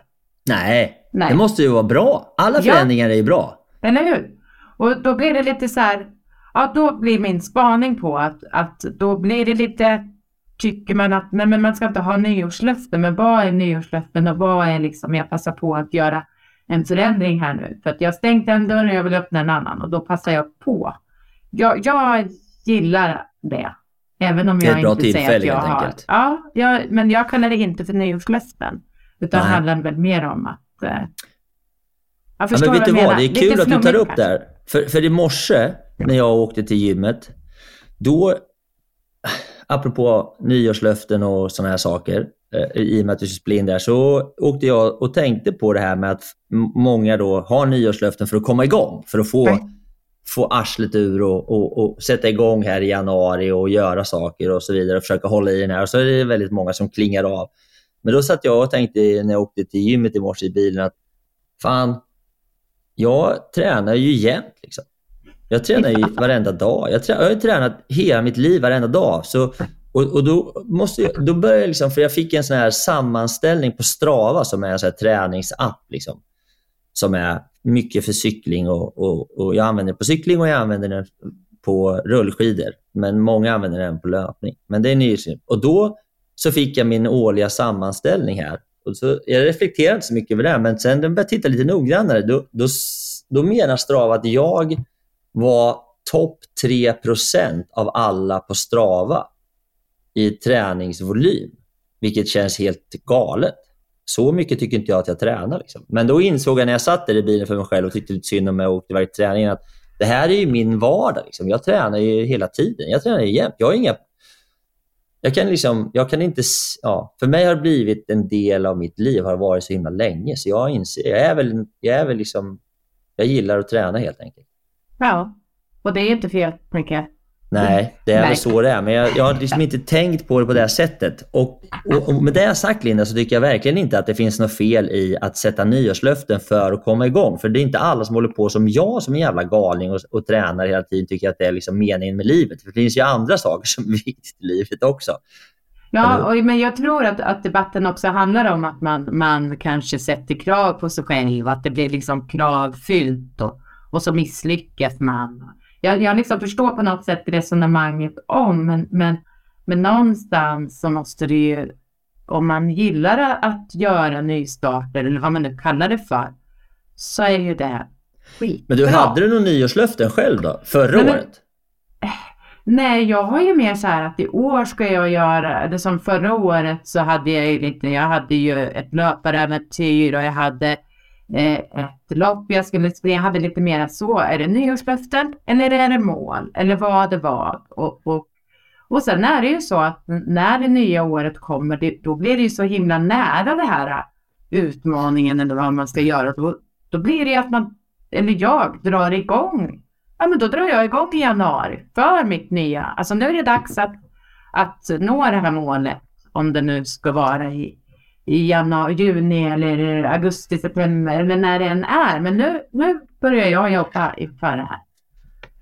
Nej, Nej. det måste ju vara bra. Alla Ja. förändringar är ju bra. Eller hur? Och då blir det lite så här, ja då blir min spaning på att, att då blir det lite, tycker man att nej men man ska inte ha nyårslöften, men vad är nyårslöften och vad är liksom, jag passar på att göra en förändring här nu. För att jag har stängt en dörr och jag vill öppna en annan och då passar jag på. Jag, jag gillar det. Även om Det är jag ett bra inte säger att jag har... enkelt. Ja, jag, men jag kallar det inte för nyårslöften. Utan det Nej. handlar väl mer om att... Eh, jag Ja, förstår men vet du vad? Det är kul att du tar upp kanske. det här. För, för i morse när jag åkte till gymmet, då, apropå nyårslöften och sådana här saker, eh, i och med att du skulle in där, så åkte jag och tänkte på det här med att många då har nyårslöften för att komma igång, för att få. Få arslet ur och, och, och sätta igång här i januari och göra saker och så vidare och försöka hålla i den här. Och så är det väldigt många som klingar av. Men då satt jag och tänkte när jag åkte till gymmet i morse i bilen att fan, jag tränar ju jämt. Liksom. Jag tränar ju varenda dag. Jag, trä, jag har tränat hela mitt liv varenda dag. Så, och, och då, måste jag, då började jag liksom, för jag fick en sån här sammanställning på Strava som är en sån träningsapp. Liksom, som är mycket för cykling och, och, och jag använder den på cykling och jag använder den på rullskidor. Men många använder den på löpning. Men det är ny. Och då så fick jag min årliga sammanställning här. Och så, jag reflekterade inte så mycket över det, här, men sen när jag titta lite noggrannare, då, då, då menar Strava att jag var topp 3% av alla på Strava i träningsvolym, vilket känns helt galet. Så mycket tycker inte jag att jag tränar. Liksom. Men då insåg jag när jag satt där i bilen för mig själv och tyckte lite synd om mig och åkte iväg till träningen att det här är ju min vardag. Liksom. Jag tränar ju hela tiden. Jag tränar ju jämt. Jag har inga jag kan liksom, jag kan inte, ja, för mig har det blivit en del av mitt liv, har varit så himla länge. Så jag inser, jag är väl, jag är väl liksom, jag gillar att träna helt enkelt. Ja, och det är inte fel mycket. Nej, det är Nej. väl så det är. Men jag, jag har liksom inte tänkt på det på det sättet. Och, och, och, med det sagt Linda, så tycker jag verkligen inte att det finns något fel i att sätta nyårslöften för att komma igång. För det är inte alla som håller på som jag som en jävla galning och, och tränar hela tiden tycker att det är liksom meningen med livet. För det finns ju andra saker som är viktigt i livet också. Ja, och, men jag tror att, att debatten också handlar om att man, man kanske sätter krav på sig själv, att det blir liksom kravfyllt och, och så misslyckas man jag, jag liksom förstår på något sätt resonemanget om, men, men, men någonstans så måste det ju, om man gillar att göra nystarter eller vad man nu kallar det för, så är ju det skitbra. Men du, hade du några nyårslöften själv då, förra nej, året? Men, nej, jag har ju mer så här att i år ska jag göra, det som förra året så hade jag ju lite, jag hade ju ett löparäventyr och jag hade Eh, ett lopp jag skulle springa. Jag hade lite mer så, är det nyårslöften eller är det mål? Eller vad det var. Och, och, och sen är det ju så att när det nya året kommer, det, då blir det ju så himla nära det här äh, utmaningen eller vad man ska göra. Då, då blir det att man, eller jag, drar igång. Ja, men då drar jag igång i januari för mitt nya. Alltså nu är det dags att, att nå det här målet, om det nu ska vara i, i januari, juni eller augusti, september eller när det än är. Men nu, nu börjar jag jobba inför det här.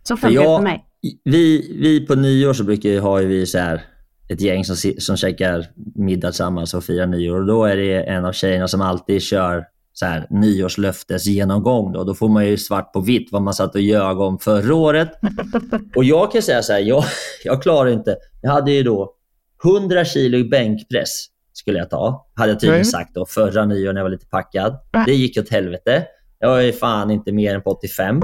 Så funkar det för mig. Vi, vi på nyår så brukar ha vi så här ett gäng som, som käkar middag tillsammans och firar nyår. Och då är det en av tjejerna som alltid kör så här, nyårslöftesgenomgång. Då. då får man ju svart på vitt vad man satt och ljög om förra året. Och jag kan säga så här, jag, jag klarar inte. Jag hade ju då 100 kilo i bänkpress skulle jag ta. Hade jag tydligen sagt då förra nyår när jag var lite packad. Det gick åt helvete. Jag är fan inte mer än på 85.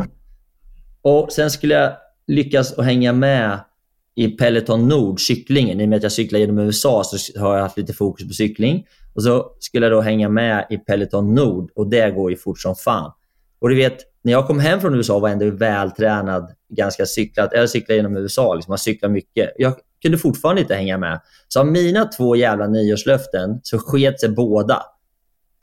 Och Sen skulle jag lyckas att hänga med i Peloton Nord, cyklingen. I och med att jag cyklar genom USA så har jag haft lite fokus på cykling. Och Så skulle jag då hänga med i Peloton Nord och det går ju fort som fan. Och du vet, när jag kom hem från USA var jag ändå vältränad, ganska cyklat. Jag cyklade genom USA, liksom, jag cyklar mycket. Jag kunde fortfarande inte hänga med. Så av mina två jävla nyårslöften så sket sig båda.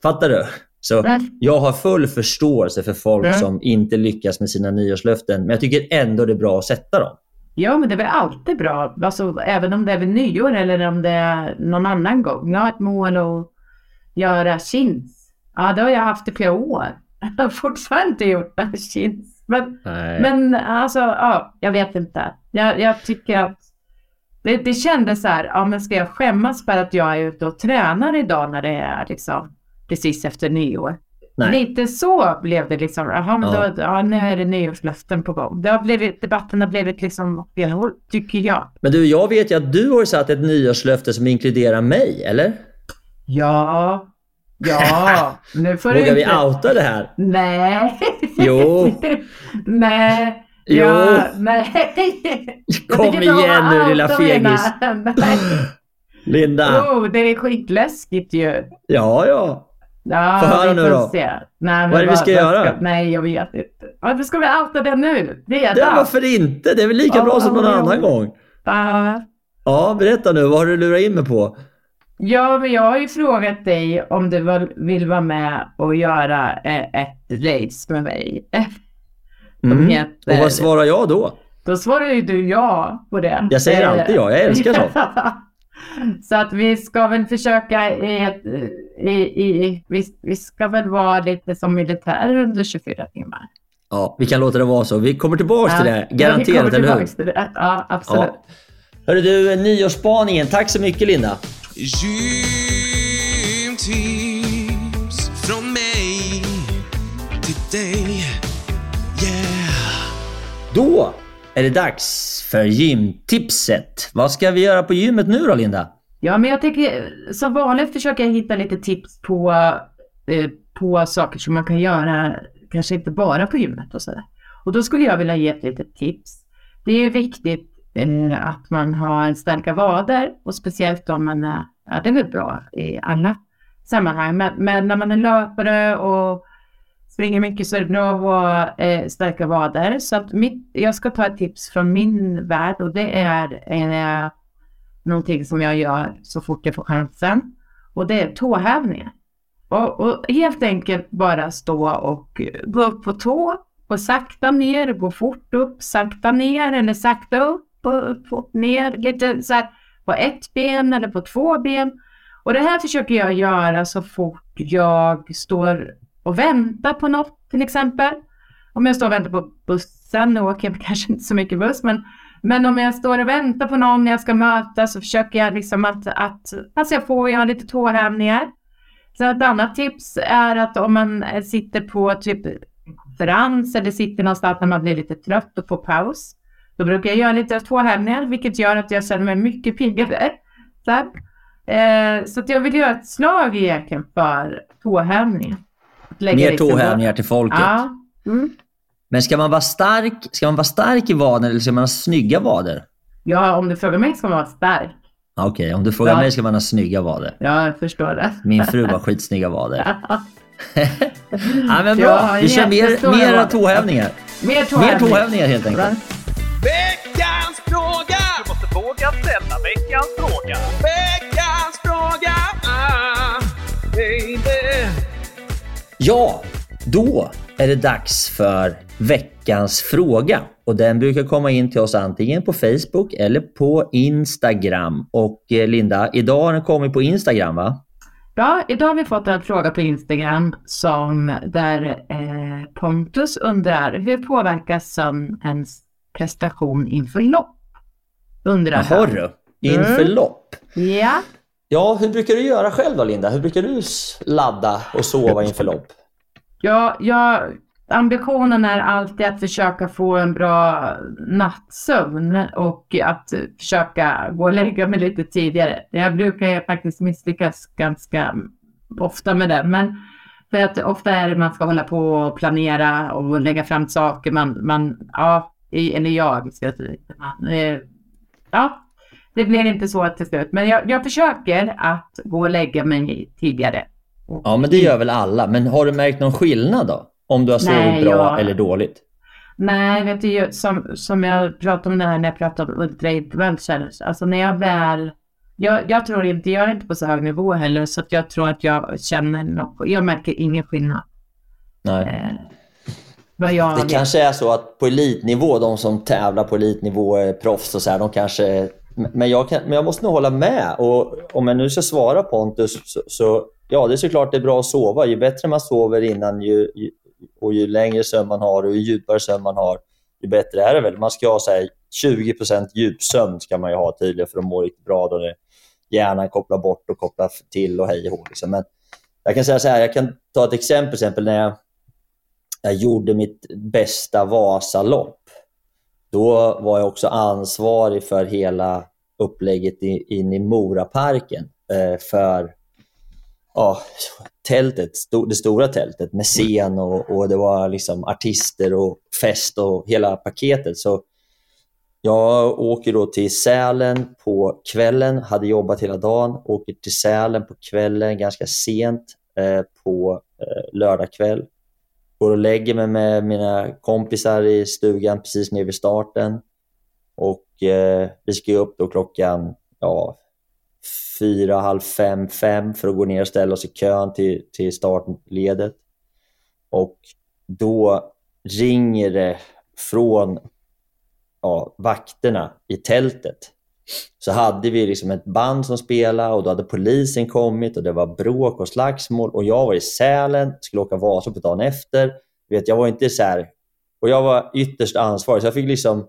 Fattar du? Så jag har full förståelse för folk som inte lyckas med sina nyårslöften, men jag tycker ändå det är bra att sätta dem. Ja, men det är väl alltid bra, alltså, även om det är vid nyår eller om det är någon annan gång. Jag har ett mål att göra chins. Ja, det har jag haft i flera år. Jag har fortfarande inte gjort chins. Men, men alltså, ja, jag vet inte. Jag, jag tycker att det, det kändes så här, ja men ska jag skämmas för att jag är ute och tränar idag när det är liksom precis efter nyår? Nej. Lite så blev det liksom. Jaha, men ja. Då, ja, nu är det nyårslöften på gång. Det har blivit, debatten har blivit liksom tycker jag. Men du, jag vet ju att du har satt ett nyårslöfte som inkluderar mig, eller? Ja, ja. Nu får Vågar vi outa det här? Nej. Jo. Nej. Jo. Ja, nej. Kom igen nu lilla fegis. Linda. Oh, det är skitläskigt ju. Ja, ja. Ja, Få höra nu då. Nej, vad är det vi ska göra? Ska, nej, jag vet inte. Varför ska vi outa det nu? Det är det, varför inte? Det är väl lika oh, bra som någon oh, annan gång. Uh. Ja, berätta nu. Vad har du lurat in mig på? Ja, men jag har ju frågat dig om du vill vara med och göra eh, ett race med mig. Mm. Heter... Och vad svarar jag då? Då svarar ju du ja på det. Jag säger alltid ja, jag älskar sånt. Så att vi ska väl försöka i, i, i vi, vi, ska väl vara lite som militärer under 24 timmar. Ja, vi kan låta det vara så. Vi kommer tillbaka ja, till det, garanterat, eller hur? Till det. Ja, absolut. Ja. Hörru du, nyårsspaningen. Tack så mycket Linda. Då är det dags för gymtipset. Vad ska vi göra på gymmet nu då, Linda? Ja, men jag tänker som vanligt försöka hitta lite tips på, eh, på saker som man kan göra, kanske inte bara på gymmet och sådär. Och då skulle jag vilja ge ett litet tips. Det är ju viktigt eh, att man har starka vader och speciellt om man är, ja det är väl bra i alla sammanhang, men, men när man är löpare och springer mycket så är det bra att vara eh, starka vader. Så att mitt, jag ska ta ett tips från min värld och det är eh, någonting som jag gör så fort jag får chansen. Och det är tåhävningar. Och, och helt enkelt bara stå och gå upp på tå gå sakta ner, gå fort upp, sakta ner eller sakta upp och upp ner. Lite så här på ett ben eller på två ben. Och det här försöker jag göra så fort jag står och väntar på något till exempel. Om jag står och väntar på bussen, nu åker jag kanske inte så mycket buss, men, men om jag står och väntar på någon jag ska möta så försöker jag liksom att, att alltså jag får jag har lite tårhämningar. Så ett annat tips är att om man sitter på typ konferens eller sitter någonstans när man blir lite trött och får paus. Då brukar jag göra lite tåhävningar, vilket gör att jag känner mig mycket piggare. Så, eh, så att jag vill göra ett slag egentligen för tåhävningar. Mer tåhävningar till folket. Ja. Mm. Men ska man vara stark, ska man vara stark i vaden eller ska man ha snygga vader? Ja, om du frågar mig ska man vara stark. Okej, okay, om du frågar ja. mig ska man ha snygga vader. Ja, jag förstår det. Min fru har skitsnygga vader. ja, men bra. Ja, Vi kör mer, mera tåhävningar. Mer tåhävningar. Mer tåhävningar helt enkelt. Veckans fråga! Du måste våga ställa veckans fråga. Veckans Ja, då är det dags för veckans fråga. Och Den brukar komma in till oss antingen på Facebook eller på Instagram. Och eh, Linda, idag har den kommit på Instagram va? Ja, idag har vi fått en fråga på Instagram som där eh, Pontus undrar hur påverkas sömn ens prestation inför lopp? Undrar Jaha du, inför mm. lopp? Ja. Ja, hur brukar du göra själv då Linda? Hur brukar du ladda och sova inför lopp? Ja, jag, ambitionen är alltid att försöka få en bra nattsömn och att försöka gå och lägga mig lite tidigare. Jag brukar faktiskt misslyckas ganska ofta med det, men för att ofta är det man ska hålla på och planera och lägga fram saker. Man, man ja, eller jag ska jag säga. Eh, ja, det blir inte så till slut, men jag, jag försöker att gå och lägga mig tidigare. Ja, men det gör väl alla. Men har du märkt någon skillnad då? Om du har sovit Nej, bra jag... eller dåligt? Nej, vet du, som, som jag pratade om det här när jag pratade om ultraintervall Alltså när jag väl... Jag, jag tror inte, jag är inte på så hög nivå heller, så jag tror att jag känner något. Jag märker ingen skillnad. Nej. Eh, vad jag det vet. kanske är så att på elitnivå, de som tävlar på elitnivå, är proffs och så här, de kanske... Men jag, kan, men jag måste nog hålla med. Och om jag nu ska svara Pontus, så, så ja, det är såklart det är bra att sova. Ju bättre man sover innan, ju, ju och ju längre sömn man har och ju djupare sömn man har, ju bättre är det väl. Man ska ha så här, 20% djupsömn ska man ju ha tydligen för att må riktigt bra. Då det hjärnan kopplar bort och kopplar till och hej och liksom. Men jag kan säga så här, jag kan ta ett exempel, exempel när jag, jag gjorde mitt bästa Vasalopp. Då var jag också ansvarig för hela upplägget in i Moraparken. Eh, för ja, tältet, det stora tältet med scen och, och det var liksom artister och fest och hela paketet. Så jag åker då till Sälen på kvällen, hade jobbat hela dagen, åker till Sälen på kvällen ganska sent eh, på eh, lördag kväll. Går och lägger mig med mina kompisar i stugan precis nere vid starten. Och eh, vi ska upp då klockan ja, fyra, halv fem, fem för att gå ner och ställa oss i kön till, till startledet. Och då ringer det från ja, vakterna i tältet. Så hade vi liksom ett band som spelade och då hade polisen kommit och det var bråk och slagsmål och jag var i Sälen, skulle åka Vasaloppet dagen efter. Vet, jag var inte så här, och jag var ytterst ansvarig så jag fick liksom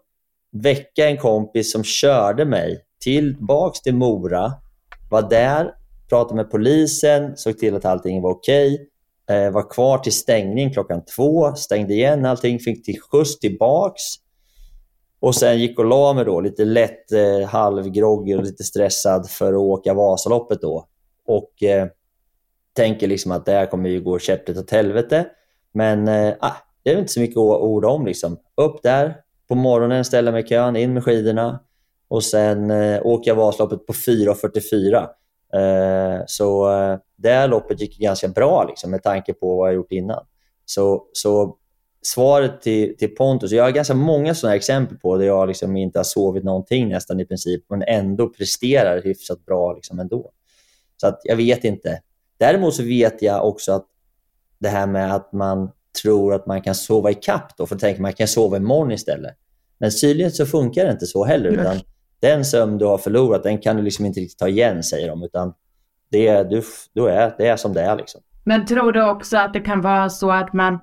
väcka en kompis som körde mig tillbaks till Mora var där, pratade med polisen, såg till att allting var okej. Okay. Var kvar till stängning klockan två, stängde igen allting, fick till skjuts tillbaks. Och sen gick och la mig då, lite lätt eh, halvgroggig och lite stressad för att åka Vasaloppet då. Och eh, tänker liksom att det här kommer ju gå käpprätt åt helvete. Men eh, ah, det är inte så mycket att orda om. Liksom. Upp där på morgonen, ställa mig i kön, in med skidorna. Och sen eh, åker jag Vasaloppet på 4.44. Eh, så eh, det här loppet gick ganska bra liksom, med tanke på vad jag gjort innan. Så, så svaret till, till Pontus, jag har ganska många sådana exempel på där jag liksom inte har sovit någonting nästan i princip, men ändå presterar hyfsat bra liksom ändå. Så att jag vet inte. Däremot så vet jag också att det här med att man tror att man kan sova i kapp då, för att tänka man kan sova imorgon istället. Men tydligen så funkar det inte så heller. Utan den sömn du har förlorat, den kan du liksom inte riktigt ta igen, säger de. Utan det, du, du är, det är som det är. Liksom. Men tror du också att det kan vara så att man,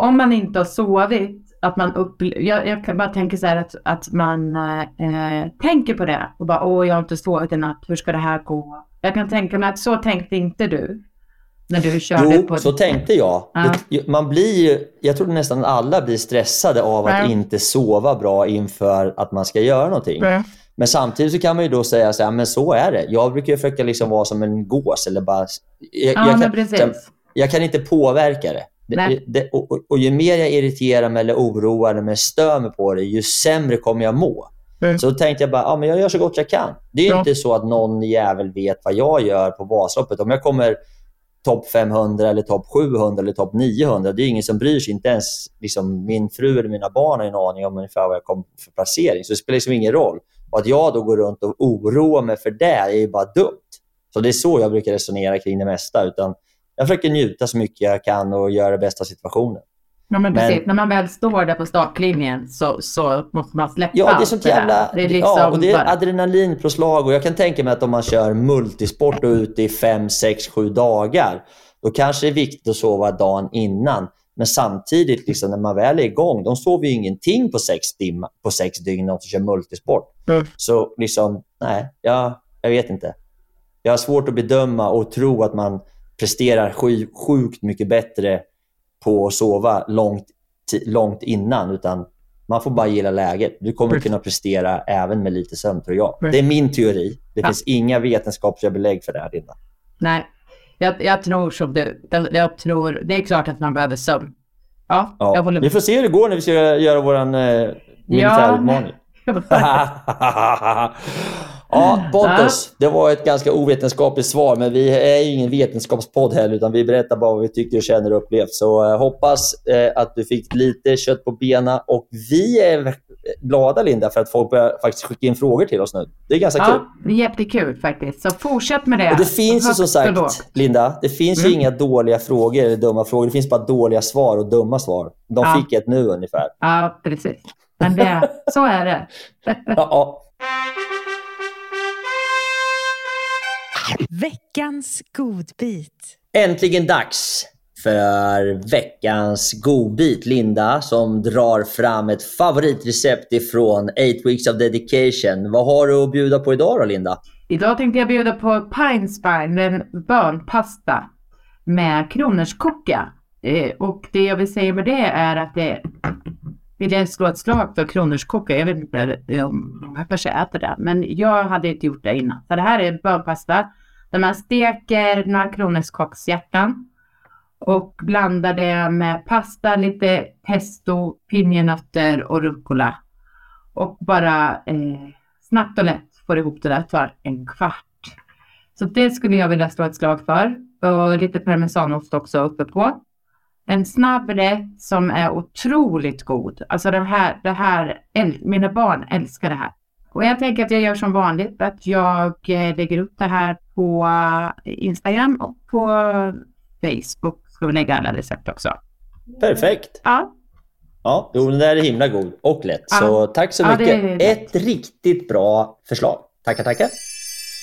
om man inte har sovit, att man upplever, jag, jag kan bara tänka så här att, att man äh, tänker på det och bara åh jag har inte sovit i natt, hur ska det här gå? Jag kan tänka mig att så tänkte inte du. När du körde jo, på så tänkte jag. Ja. Man blir ju, jag tror nästan alla blir stressade av att Ja. inte sova bra inför att man ska göra någonting. Ja. Men samtidigt så kan man ju då säga så här, men så är det. Jag brukar ju försöka liksom vara som en gås eller bara... Jag, Ja, jag, kan, jag kan inte påverka det. Det, det och, och, ju mer jag irriterar mig eller oroar mig, stör mig på det, ju sämre kommer jag må. Mm. Så då tänkte jag bara, ja, men jag gör så gott jag kan. Det är Ja. inte så att någon jävel vet vad jag gör på Vasaloppet. Om jag kommer topp 500 eller topp 700 eller topp 900, det är ingen som bryr sig. Inte ens liksom, min fru eller mina barn har en aning om ungefär vad jag kommer för placering. Så det spelar liksom ingen roll. Och att jag då går runt och oroar mig för det är ju bara dumt. Så det är så jag brukar resonera kring det mesta. Utan jag försöker njuta så mycket jag kan och göra det bästa situationen. Ja men Men- precis, när man väl står där på startlinjen så, så måste man släppa Ja, det är sånt det jävla... Det är liksom ja, och det är adrenalinpåslag. Och jag kan tänka mig att om man kör multisport och är ute i fem, sex, sju dagar, då kanske det är viktigt att sova dagen innan. Men samtidigt, liksom, när man väl är igång, de sover ju ingenting på sex, dimma, på sex dygn, de som kör multisport. Mm. Så liksom, nej, jag, jag vet inte. Jag har svårt att bedöma och tro att man presterar sjukt mycket bättre på att sova långt, långt innan. Utan man får bara gilla läget. Du kommer kunna prestera även med lite sömn, tror jag. Mm. Det är min teori. Det Ja. finns inga vetenskapliga belägg för det här, Linda. Nej, jag, jag tror som du. Jag, jag tror, det är klart att man behöver sömn. Ja, jag Ja. håller Vi med. får se hur det går när vi ska göra vår eh, militärutmaning. ja, Pontus, det var ett ganska ovetenskapligt svar, men vi är ju ingen vetenskapspodd heller, utan vi berättar bara vad vi tycker, känner och upplevt. Så eh, hoppas eh, att du fick lite kött på benen och vi är glada, Linda, för att folk börjar faktiskt skicka in frågor till oss nu. Det är ganska kul. Ja, det är jättekul faktiskt. Så fortsätt med det. Och det finns ju som sagt, Linda, det finns ju Mm. inga dåliga frågor eller dumma frågor. Det finns bara dåliga svar och dumma svar. De Ja. fick ett nu ungefär. Ja, precis. Men det, så är det. Ja, ja. Veckans godbit. Äntligen dags för veckans godbit. Linda som drar fram ett favoritrecept ifrån 8 Weeks of Dedication. Vad har du att bjuda på idag då, Linda? Idag tänkte jag bjuda på Pine Spine, en bönpasta med kronärtskocka. Eh, och det jag vill säga med det är att det vill jag slå ett slag för kronärtskocka. Jag vet inte om många kanske äter det, men jag hade inte gjort det innan. Så det här är bönpasta där man steker några kronärtskockshjärtan och blandar det med pasta, lite pesto, pinjenötter och rucola. Och bara eh, snabbt och lätt får ihop det där för en kvart. Så det skulle jag vilja slå ett slag för. Och lite parmesanost också uppe på. En snabb rätt som är otroligt god. Alltså det här, det här, mina barn älskar det här. Och jag tänker att jag gör som vanligt, att jag eh, lägger upp det här på eh, Instagram och på Facebook. Ska vi lägga alla recept också. Perfekt. Ja, Ja, jo, den där är himla god och lätt. Ja. Så tack så Ja, mycket. Ett riktigt bra förslag. Tackar, tackar.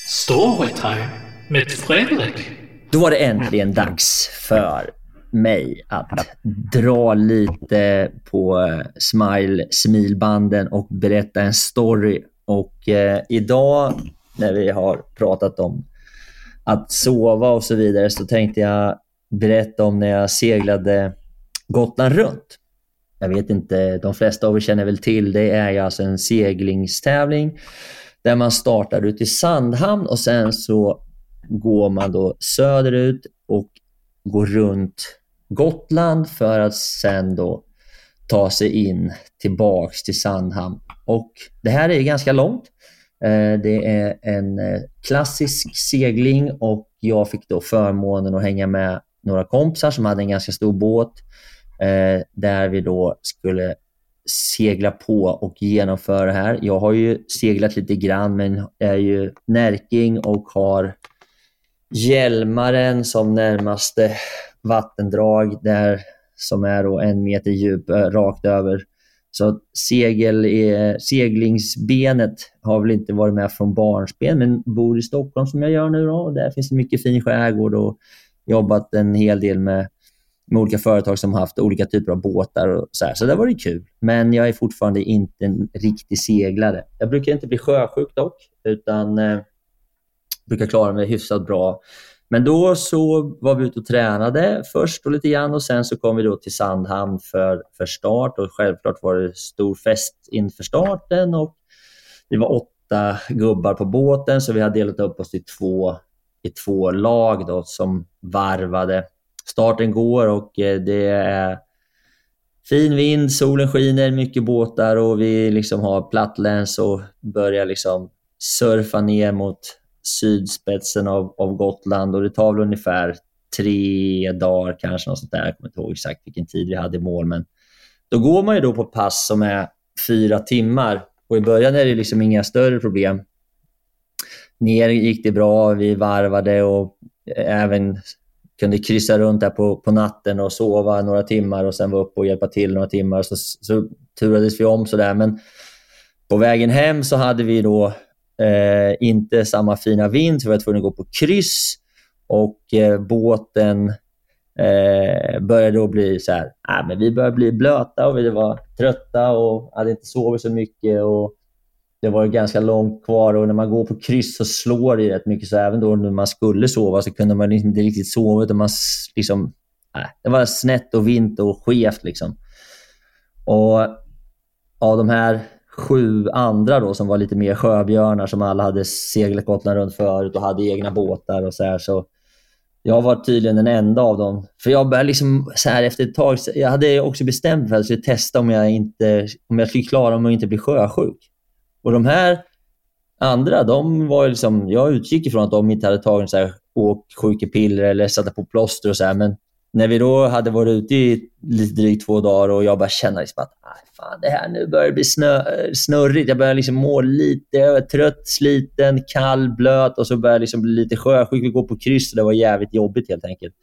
Storytime med Fredrik. Då var det äntligen dags för mig att dra lite på eh, smile, smilbanden och berätta en story. Och eh, idag när vi har pratat om att sova och så vidare så tänkte jag berätta om när jag seglade Gotland runt. Jag vet inte, de flesta av er känner väl till, det är ju alltså en seglingstävling där man startar ute i Sandhamn och sen så går man då söderut och går runt Gotland för att sen då ta sig in tillbaks till Sandhamn. Och det här är ganska långt. Eh, det är en eh, klassisk segling och jag fick då förmånen att hänga med några kompisar som hade en ganska stor båt eh, där vi då skulle segla på och genomföra det här. Jag har ju seglat lite grann men är ju närking och har Hjälmaren som närmaste vattendrag. Där som är då en meter djup rakt över. Så segel, seglingsbenet har väl inte varit med från barnsben, men bor i Stockholm som jag gör nu. Då, och där finns det mycket fin skärgård och jobbat en hel del med, med olika företag som har haft olika typer av båtar. Och så här. så det var det kul. Men jag är fortfarande inte en riktig seglare. Jag brukar inte bli sjösjuk dock, utan eh, brukar klara mig hyfsat bra. Men då så var vi ute och tränade först och lite grann och sen så kom vi då till Sandhamn för, för start och självklart var det stor fest inför starten och vi var åtta gubbar på båten så vi hade delat upp oss i två, i två lag då, som varvade. Starten går och eh, det är fin vind, solen skiner, mycket båtar och vi liksom har plattläns och börjar liksom surfa ner mot sydspetsen av, av Gotland och det tar väl ungefär tre dagar kanske, något sånt där. Jag kommer inte ihåg exakt vilken tid vi hade i mål, men då går man ju då på pass som är fyra timmar och i början är det liksom inga större problem. Ner gick det bra, vi varvade och även kunde kryssa runt där på, på natten och sova några timmar och sen vara uppe och hjälpa till några timmar. Så, så turades vi om sådär. Men på vägen hem så hade vi då Eh, inte samma fina vind, så vi var tvungna att gå på kryss. Och eh, båten eh, började då bli så här, äh, men vi började bli blöta och vi var trötta och hade inte sovit så mycket. Och det var ganska långt kvar och när man går på kryss så slår det rätt mycket. Så även då när man skulle sova så kunde man liksom inte riktigt sova. Utan man liksom, äh, det var snett och vint och skevt. Liksom. Och av de här sju andra då som var lite mer sjöbjörnar som alla hade seglat Gotland runt förut och hade egna båtar och så här. Så jag var tydligen den enda av dem. För jag började liksom så här efter ett tag, jag hade också bestämt mig för att jag skulle testa om jag, inte, om jag skulle klara mig att inte bli sjösjuk. Och de här andra, de var liksom, jag utgick ifrån att de inte hade tagit så här åksjukepiller eller satt på plåster och så här, men när vi då hade varit ute i lite drygt två dagar och jag bara känner liksom att fan, det här nu börjar det bli snö, snurrigt. Jag börjar liksom må lite, jag är trött, sliten, kall, blöt och så börjar jag liksom bli lite sjösjuk. och gå på kryss och det var jävligt jobbigt helt enkelt.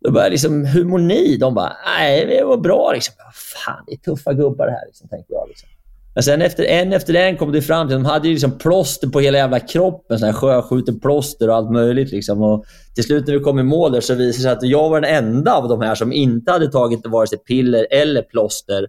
Då började jag liksom, hur mår ni? De bara, nej, det var bra. Liksom. Fan, det är tuffa gubbar det här, liksom, tänkte jag. Liksom. Men sen efter en efter en kom det fram till de hade ju liksom plåster på hela jävla kroppen. Sån här sjöskjuten plåster och allt möjligt. Liksom. Och till slut när vi kom i mål där så visade det sig att jag var den enda av de här som inte hade tagit vare sig piller eller plåster.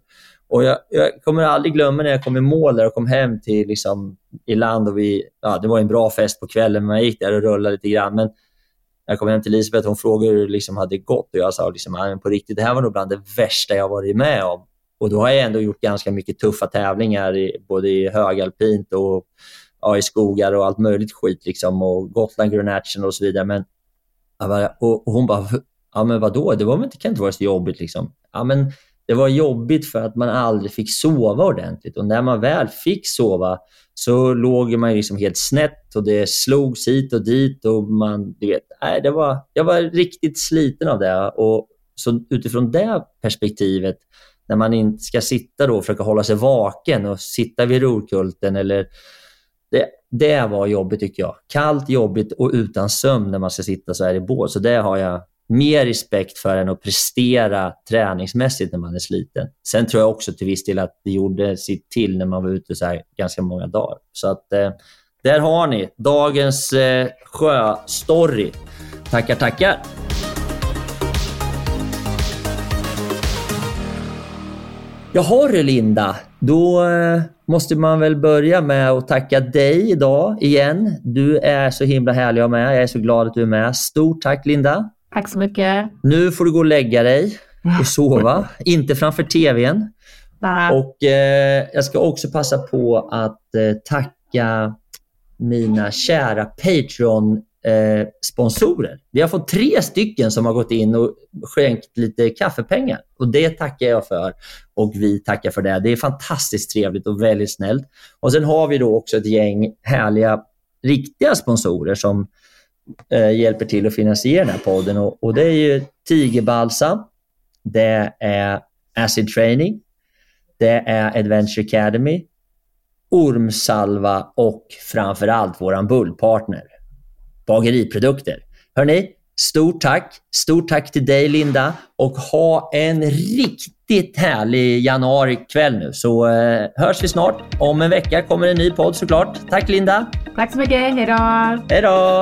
Och jag, jag, kommer aldrig glömma när jag kom i mål där och kom hem till liksom, i land. Och vi, ja, det var en bra fest på kvällen, men jag gick där och rullade lite grann. Men när jag kom hem till Elisabeth hon frågade hur det liksom hade gått och jag sa liksom, på riktigt, det här var nog bland det värsta jag varit med om. Och då har jag ändå gjort ganska mycket tuffa tävlingar, i, både i högalpint och ja, i skogar och allt möjligt skit. Liksom, och Gotland Grand National och så vidare. Men, och, och hon bara, ja men vadå, det var det kan inte vara så jobbigt. Liksom. Ja, men det var jobbigt för att man aldrig fick sova ordentligt. Och när man väl fick sova så låg man liksom helt snett och det slogs hit och dit. och man, du vet, nej, det var, Jag var riktigt sliten av det. Och så utifrån det perspektivet när man inte ska sitta då och försöka hålla sig vaken och sitta vid rorkulten eller det, det var jobbigt tycker jag. Kallt, jobbigt och utan sömn när man ska sitta så här i båt. Så det har jag mer respekt för än att prestera träningsmässigt när man är sliten. Sen tror jag också till viss del att det gjorde sitt till när man var ute så här ganska många dagar. Så att eh, där har ni dagens eh, sjöstory. Tackar, tackar! Jaha du Linda, då eh, måste man väl börja med att tacka dig idag igen. Du är så himla härlig ha med. Jag är så glad att du är med. Stort tack Linda! Tack så mycket! Nu får du gå och lägga dig och sova. Inte framför tvn. Och eh, Jag ska också passa på att eh, tacka mina kära Patreon eh, sponsorer. Vi har fått tre stycken som har gått in och skänkt lite kaffepengar. Och Det tackar jag för och vi tackar för det. Det är fantastiskt trevligt och väldigt snällt. Och Sen har vi då också ett gäng härliga riktiga sponsorer som eh, hjälper till att finansiera den här podden. Och, och Det är ju Tigerbalsam, det är Acid Training, det är Adventure Academy, Ormsalva och framförallt våran bullpartner bageriprodukter. Hörni, Stort tack! Stort tack till dig Linda och ha en riktigt härlig januarikväll nu så eh, hörs vi snart. Om en vecka kommer en ny podd såklart. Tack Linda! Tack så mycket, hejdå! Hejdå!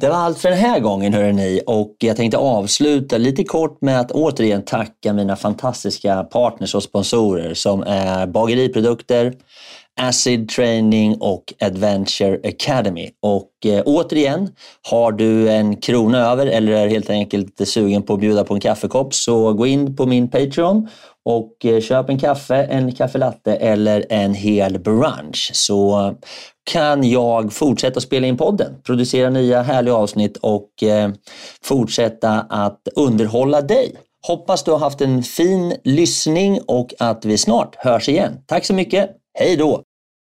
Det var allt för den här gången hörrni och jag tänkte avsluta lite kort med att återigen tacka mina fantastiska partners och sponsorer som är Bageriprodukter, Acid Training och Adventure Academy. Och eh, återigen, har du en krona över eller är helt enkelt sugen på att bjuda på en kaffekopp så gå in på min Patreon och eh, köp en kaffe, en kaffelatte eller en hel brunch så kan jag fortsätta spela in podden, producera nya härliga avsnitt och eh, fortsätta att underhålla dig. Hoppas du har haft en fin lyssning och att vi snart hörs igen. Tack så mycket. Hej då!